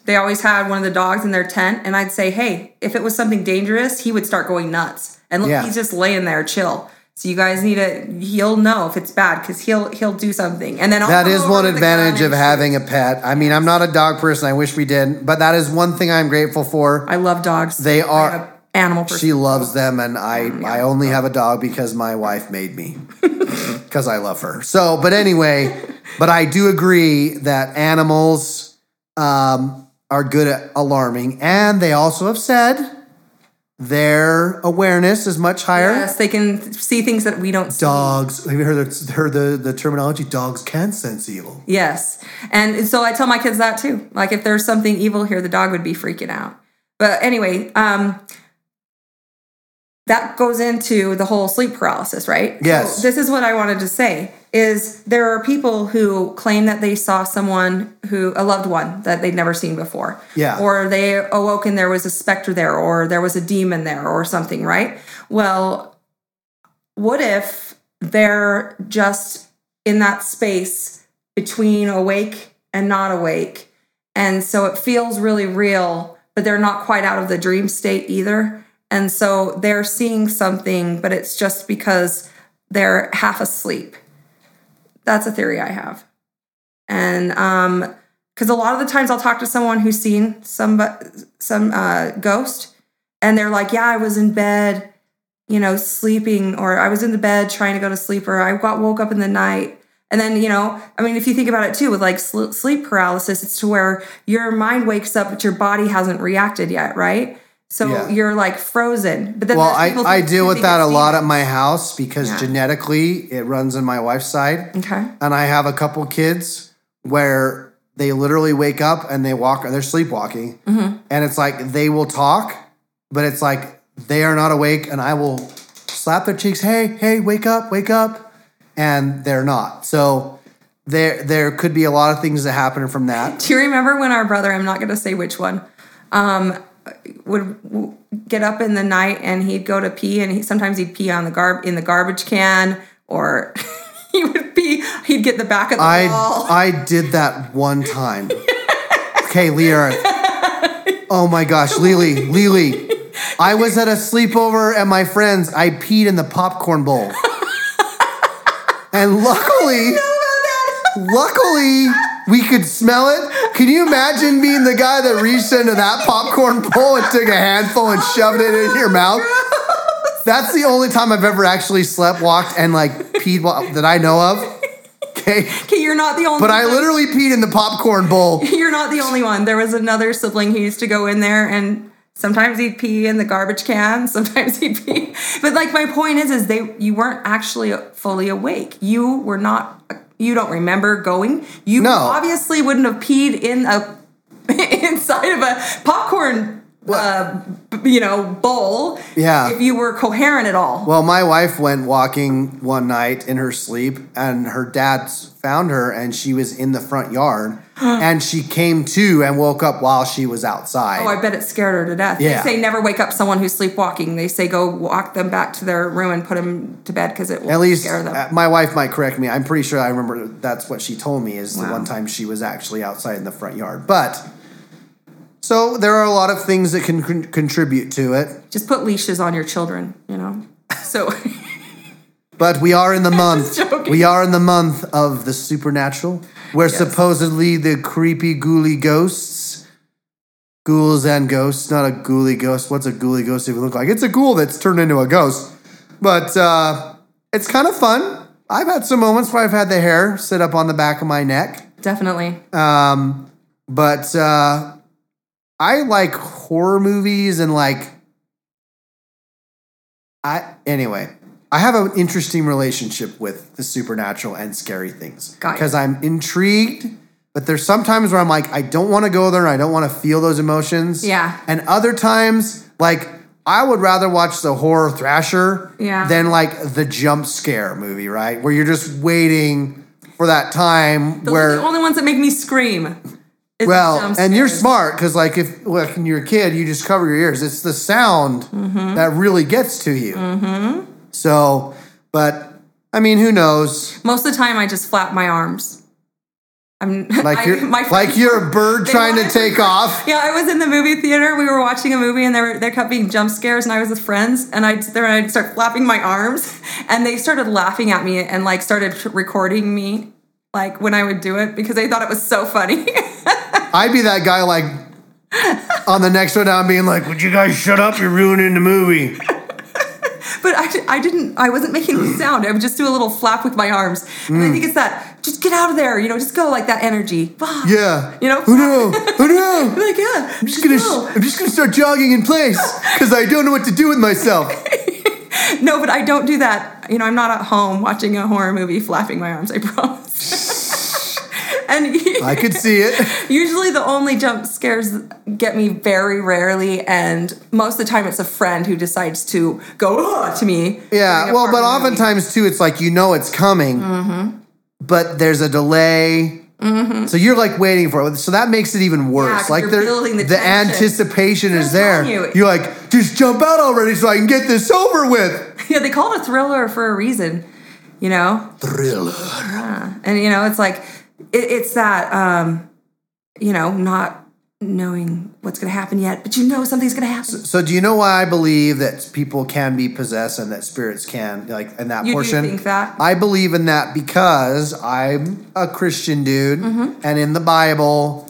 they always had one of the dogs in their tent. And I'd say, hey, if it was something dangerous, he would start going nuts. And look, Yeah. he's just laying there chill. So you guys need to. He'll know if it's bad because he'll he'll do something, and then I'll That is one advantage of having a pet. I mean, I'm not a dog person. I wish we did, but that is one thing I'm grateful for. I love dogs. They are- animal person. She loves them, and I Mm, I only have a dog because my wife made me because I love her. So, but anyway, but I do agree that animals um, are good at alarming, and they also have said their awareness is much higher. yes, they can see things that we don't see. Dogs. Have you heard the, heard the the terminology? Dogs can sense evil. Yes. And so I tell my kids that too. Like if there's something evil here, the dog would be freaking out. But anyway, um that goes into the whole sleep paralysis, right? Yes. So this is what I wanted to say is there are people who claim that they saw someone who a loved one that they'd never seen before. Yeah. Or they awoke and there was a specter there or there was a demon there or something, right? Well, what if they're just in that space between awake and not awake? And so it feels really real, but they're not quite out of the dream state either. And so they're seeing something, but it's just because they're half asleep. That's a theory I have. And um because a lot of the times I'll talk to someone who's seen some some uh, ghost, and they're like, "Yeah, I was in bed, you know, sleeping, or I was in the bed trying to go to sleep, or I got woke up in the night." And then, you know, I mean, if you think about it too, with like sleep paralysis, it's to where your mind wakes up, but your body hasn't reacted yet, right? So Yeah. you're like frozen. But then, Well, I, I deal with that a lot at my house because Yeah. genetically it runs in my wife's side. Okay. And I have a couple kids where they literally wake up and they walk, and they're sleepwalking. Mm-hmm. And it's like they will talk, but it's like they are not awake. And I will slap their cheeks, hey, hey, wake up, wake up. And they're not. So there, there could be a lot of things that happen from that. Do you remember when our brother, I'm not going to say which one, um, would get up in the night and he'd go to pee and he, sometimes he'd pee on the garb in the garbage can or he would pee, he'd get the back of the I wall. I did that one time. okay, Leah. Oh my gosh, Lele, Lele. I was at a sleepover at my friend's. I peed in the popcorn bowl. And luckily, luckily, we could smell it. Can you imagine being the guy that reached into that popcorn bowl and took a handful and shoved it in your mouth? That's the only time I've ever actually slept, walked, and like peed while- that I know of. Okay. Okay, you're not the only But I one. literally peed in the popcorn bowl. You're not the only one. There was another sibling who used to go in there and sometimes he'd pee in the garbage can, sometimes he'd pee. But like my point is is they you weren't actually fully awake. You were not you don't remember going. You No. obviously wouldn't have peed in a inside of a popcorn uh, you know, bowl Yeah. if you were coherent at all. Well, my wife went walking one night in her sleep, and her dad found her, and she was in the front yard, and she came to and woke up while she was outside. Oh, I bet it scared her to death. Yeah. They say never wake up someone who's sleepwalking. They say go walk them back to their room and put them to bed because it will At least scare them. uh, my wife might correct me. I'm pretty sure I remember that's what she told me is the one time she was actually outside in the front yard. But so there are a lot of things that can con- contribute to it. Just put leashes on your children, you know. So But we are in the month. we are in the month of the supernatural, where supposedly the creepy ghouly ghosts, ghouls and ghosts, not a ghouly ghost. What's a ghouly ghost even look like? It's a ghoul that's turned into a ghost. But uh, it's kind of fun. I've had some moments where I've had the hair sit up on the back of my neck. definitely. Um, but uh, I like horror movies and like I anyway. I have an interesting relationship with the supernatural and scary things because I'm intrigued. But there's sometimes where I'm like, I don't want to go there and I don't want to feel those emotions. Yeah. And other times, like, I would rather watch the horror thrasher Yeah. than like the jump scare movie, right? Where you're just waiting for that time Those where are the only ones that make me scream. It's well, and you're smart because, like, if like, when you're a kid, you just cover your ears. It's the sound Mm-hmm. that really gets to you. Mm-hmm. So, but I mean, who knows? Most of the time, I just flap my arms. I'm Like I- you're my like you're a bird trying to take off. Yeah, I was in the movie theater. We were watching a movie, and there were there kept being jump scares, and I was with friends, and I'd there I'd start flapping my arms, and they started laughing at me and like started recording me, like when I would do it because they thought it was so funny. I'd be that guy like on the next one down being like, Would you guys shut up? You're ruining the movie. but I, I didn't. I wasn't making a sound. I would just do a little flap with my arms, and I think it's that just get out of there, you know, just go like that energy. Ah. Yeah. You know? Oh no. Oh no. Like yeah, I'm just gonna go. I'm just gonna start jogging in place because I don't know what to do with myself. No, but I don't do that. You know, I'm not at home watching a horror movie flapping my arms, I promise. and I could see it. usually the only jump scares get me very rarely, and most of the time it's a friend who decides to go "Ugh," to me. Yeah, well, but movie. oftentimes too, it's like you know it's coming, Mm-hmm. but there's a delay. So you're like waiting for it. So that makes it even worse. 'cause like the the anticipation is there. you. You're like, just jump out already so I can get this over with. Yeah, they call it a thriller for a reason, you know? Thriller. And, you know, it's like, it, it's that, um, you know, not knowing what's going to happen yet, but you know something's going to happen. So do you know why I believe that people can be possessed and that spirits can like in that You do portion? think that? I believe in that because I'm a Christian dude, Mm-hmm. and in the Bible,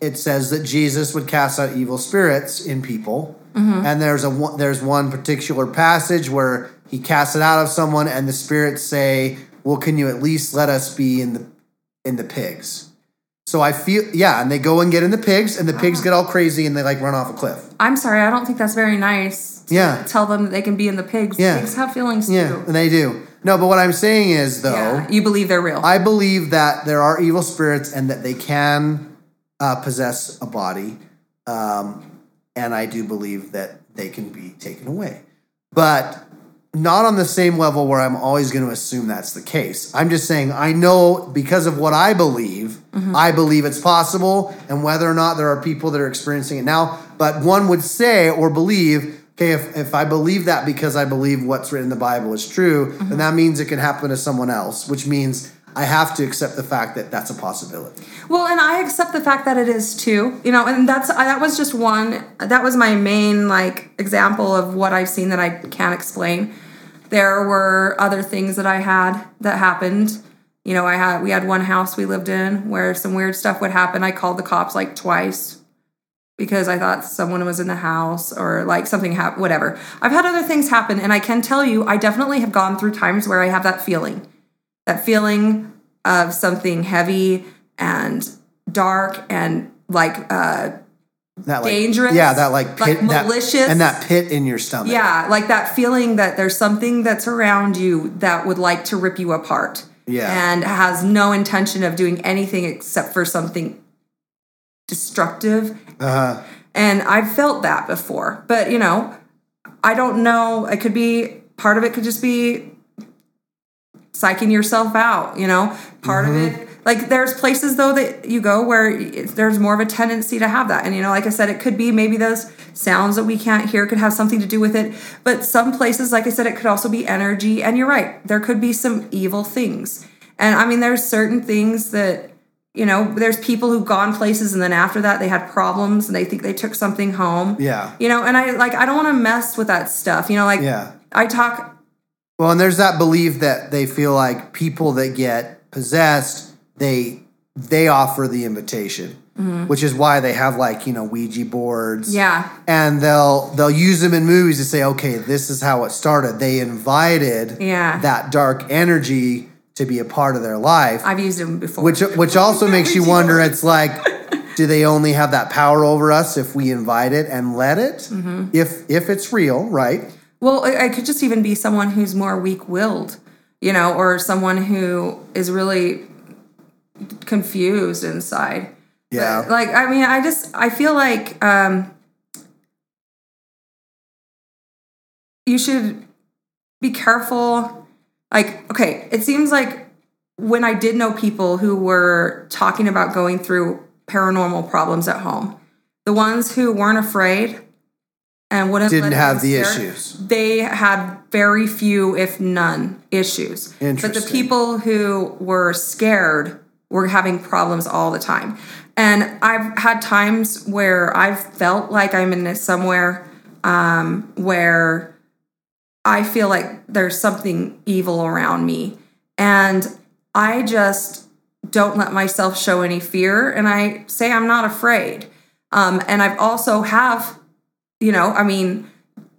it says that Jesus would cast out evil spirits in people. Mm-hmm. And there's a there's one particular passage where he casts it out of someone, and the spirits say, "Well, can you at least let us be in the in the pigs?" So I feel yeah, and they go and get in the pigs, and the pigs get all crazy and they like run off a cliff. I'm sorry, I don't think that's very nice. to Yeah. Tell them that they can be in the pigs. Yeah. Pigs have feelings Yeah, too. and they do. No, but what I'm saying is though. Yeah. You believe they're real. I believe that there are evil spirits and that they can uh, possess a body. Um, and I do believe that they can be taken away. But not on the same level where I'm always going to assume that's the case. I'm just saying, I know because of what I believe, mm-hmm. I believe it's possible, and whether or not there are people that are experiencing it now. But one would say or believe, okay, if, if I believe that because I believe what's written in the Bible is true, then mm-hmm. that means it can happen to someone else, which means I have to accept the fact that that's a possibility. Well, and I accept the fact that it is too. You know, and that's that was just one. That was my main like example of what I've seen that I can't explain. There were other things that I had that happened. You know, I had we had one house we lived in where some weird stuff would happen. I called the cops like twice because I thought someone was in the house or like something happened. Whatever. I've had other things happen, and I can tell you, I definitely have gone through times where I have that feeling that feeling of something heavy and dark and like uh That like, Dangerous, yeah, that like like pit, that- malicious. and that pit in your stomach. yeah like that feeling that there's something that's around you that would like to rip you apart Yeah. and has no intention of doing anything except for something destructive Uh, and I've felt that before. But you know, I don't know. It could be part of it. Could just be psyching yourself out. You know, part of it. Mm-hmm. Like there's places though that you go where there's more of a tendency to have that. And you know, like I said, it could be maybe those sounds that we can't hear could have something to do with it. But some places, like I said, it could also be energy. And you're right, there could be some evil things. And I mean, there's certain things that you know, there's people who've gone places and then after that they had problems and they think they took something home. Yeah. You know, and I like I don't want to mess with that stuff. You know, like Yeah. I talk Well, and there's that belief that they feel like people that get possessed, they they offer the invitation, which is why they have like you know Ouija boards. Mm-hmm. yeah. and they'll they'll use them in movies to say, okay, this is how it started. They invited Yeah. that dark energy to be a part of their life, I've used them before. which which also makes you wonder. It's like. Do they only have that power over us if we invite it and let it? Mm-hmm. If if it's real, right? Well, it, it could just even be someone who's more weak-willed, you know, or someone who is really confused inside. Yeah. But, like I mean, I just I feel like um you should be careful. Like, okay, it seems like when I did know people who were talking about going through paranormal problems at home, the ones who weren't afraid and wouldn't Didn't have the issues. They had very few, if none, issues. But the people who were scared we're having problems all the time. And I've had times where I've felt like I'm in somewhere um, where I feel like there's something evil around me. And I just don't let myself show any fear. And I say I'm not afraid. Um, and I've also have, you know, I mean,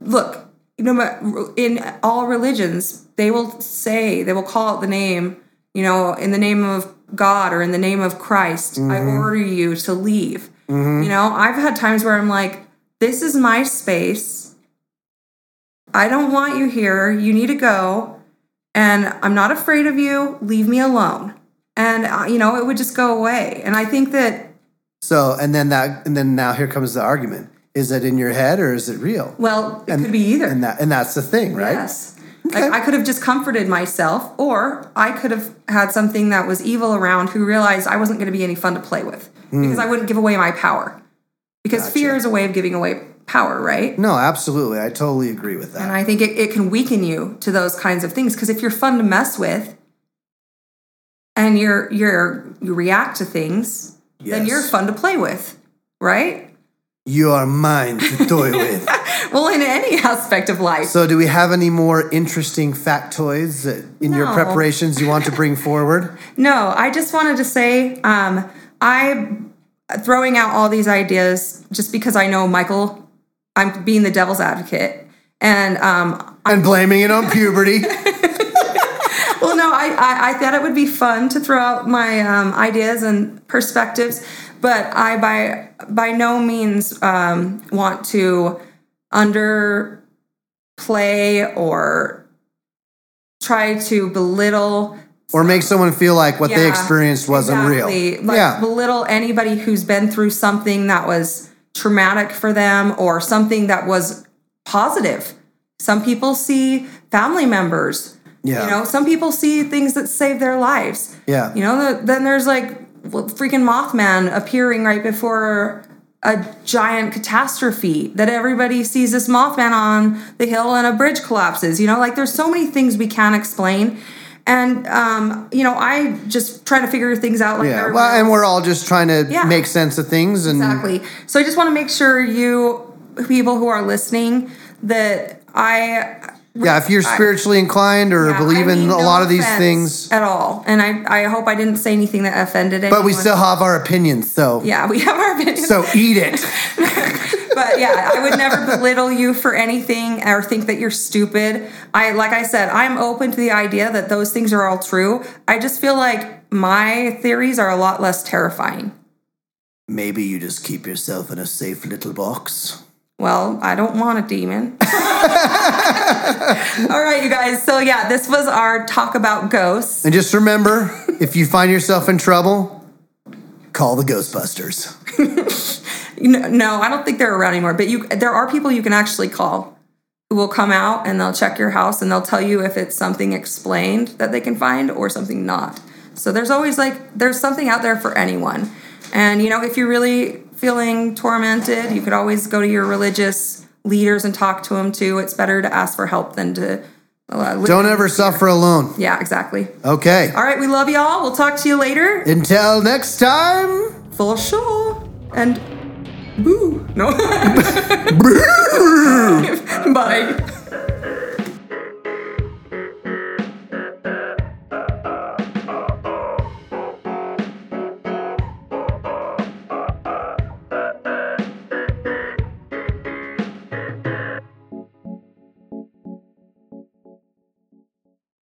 look, you know, in all religions, they will say, they will call out the name, you know, in the name of God or in the name of Christ, mm-hmm. I order you to leave. Mm-hmm. You know, I've had times where I'm like, this is my space. I don't want you here. You need to go. And I'm not afraid of you. Leave me alone. And, uh, you know, it would just go away. And I think that. So, and then that, and then now here comes the argument. Is it in your head or is it real? Well, it and, could be either. And that, and that's the thing, right? Yes. Okay. Like I could have just comforted myself, or I could have had something that was evil around who realized I wasn't going to be any fun to play with mm. because I wouldn't give away my power. Because gotcha. fear is a way of giving away power, right? No, absolutely. I totally agree with that. And I think it, it can weaken you to those kinds of things. Because if you're fun to mess with and you're you're you react to things, yes. then you're fun to play with, right? You are mine to toy with. well, in any aspect of life. So, do we have any more interesting factoids in no. your preparations you want to bring forward? No, I just wanted to say um, I throwing out all these ideas just because I know Michael. I'm being the devil's advocate, and um, and blaming it on puberty. well, no, I, I, I thought it would be fun to throw out my um, ideas and perspectives but I by by no means um, want to underplay or try to belittle or make someone feel like what yeah, they experienced wasn't exactly. real. Like yeah. belittle anybody who's been through something that was traumatic for them or something that was positive. Some people see family members. Yeah. You know, some people see things that save their lives. Yeah. You know, then there's like freaking Mothman appearing right before a giant catastrophe that everybody sees this Mothman on the hill and a bridge collapses. You know, like there's so many things we can't explain. And um, you know, I just try to figure things out. Like yeah, well, and we're all just trying to yeah. make sense of things. And exactly. So I just want to make sure you people who are listening that I yeah, if you're spiritually inclined or yeah, believe in no a lot of these things at all, and I, I hope I didn't say anything that offended anyone. But we still have our opinions, so yeah, we have our opinions. So eat it. but yeah, I would never belittle you for anything or think that you're stupid. I like I said, I'm open to the idea that those things are all true. I just feel like my theories are a lot less terrifying. Maybe you just keep yourself in a safe little box. Well, I don't want a demon. All right, you guys. So, yeah, this was our talk about ghosts. And just remember if you find yourself in trouble, call the Ghostbusters. no, I don't think they're around anymore, but you there are people you can actually call who will come out and they'll check your house and they'll tell you if it's something explained that they can find or something not. So, there's always like, there's something out there for anyone. And, you know, if you really feeling tormented, you could always go to your religious leaders and talk to them too. It's better to ask for help than to. Uh, Don't ever suffer alone. Yeah, exactly. Okay. All right, we love y'all. We'll talk to you later. Until next time. For sure. And boo. No. Bye.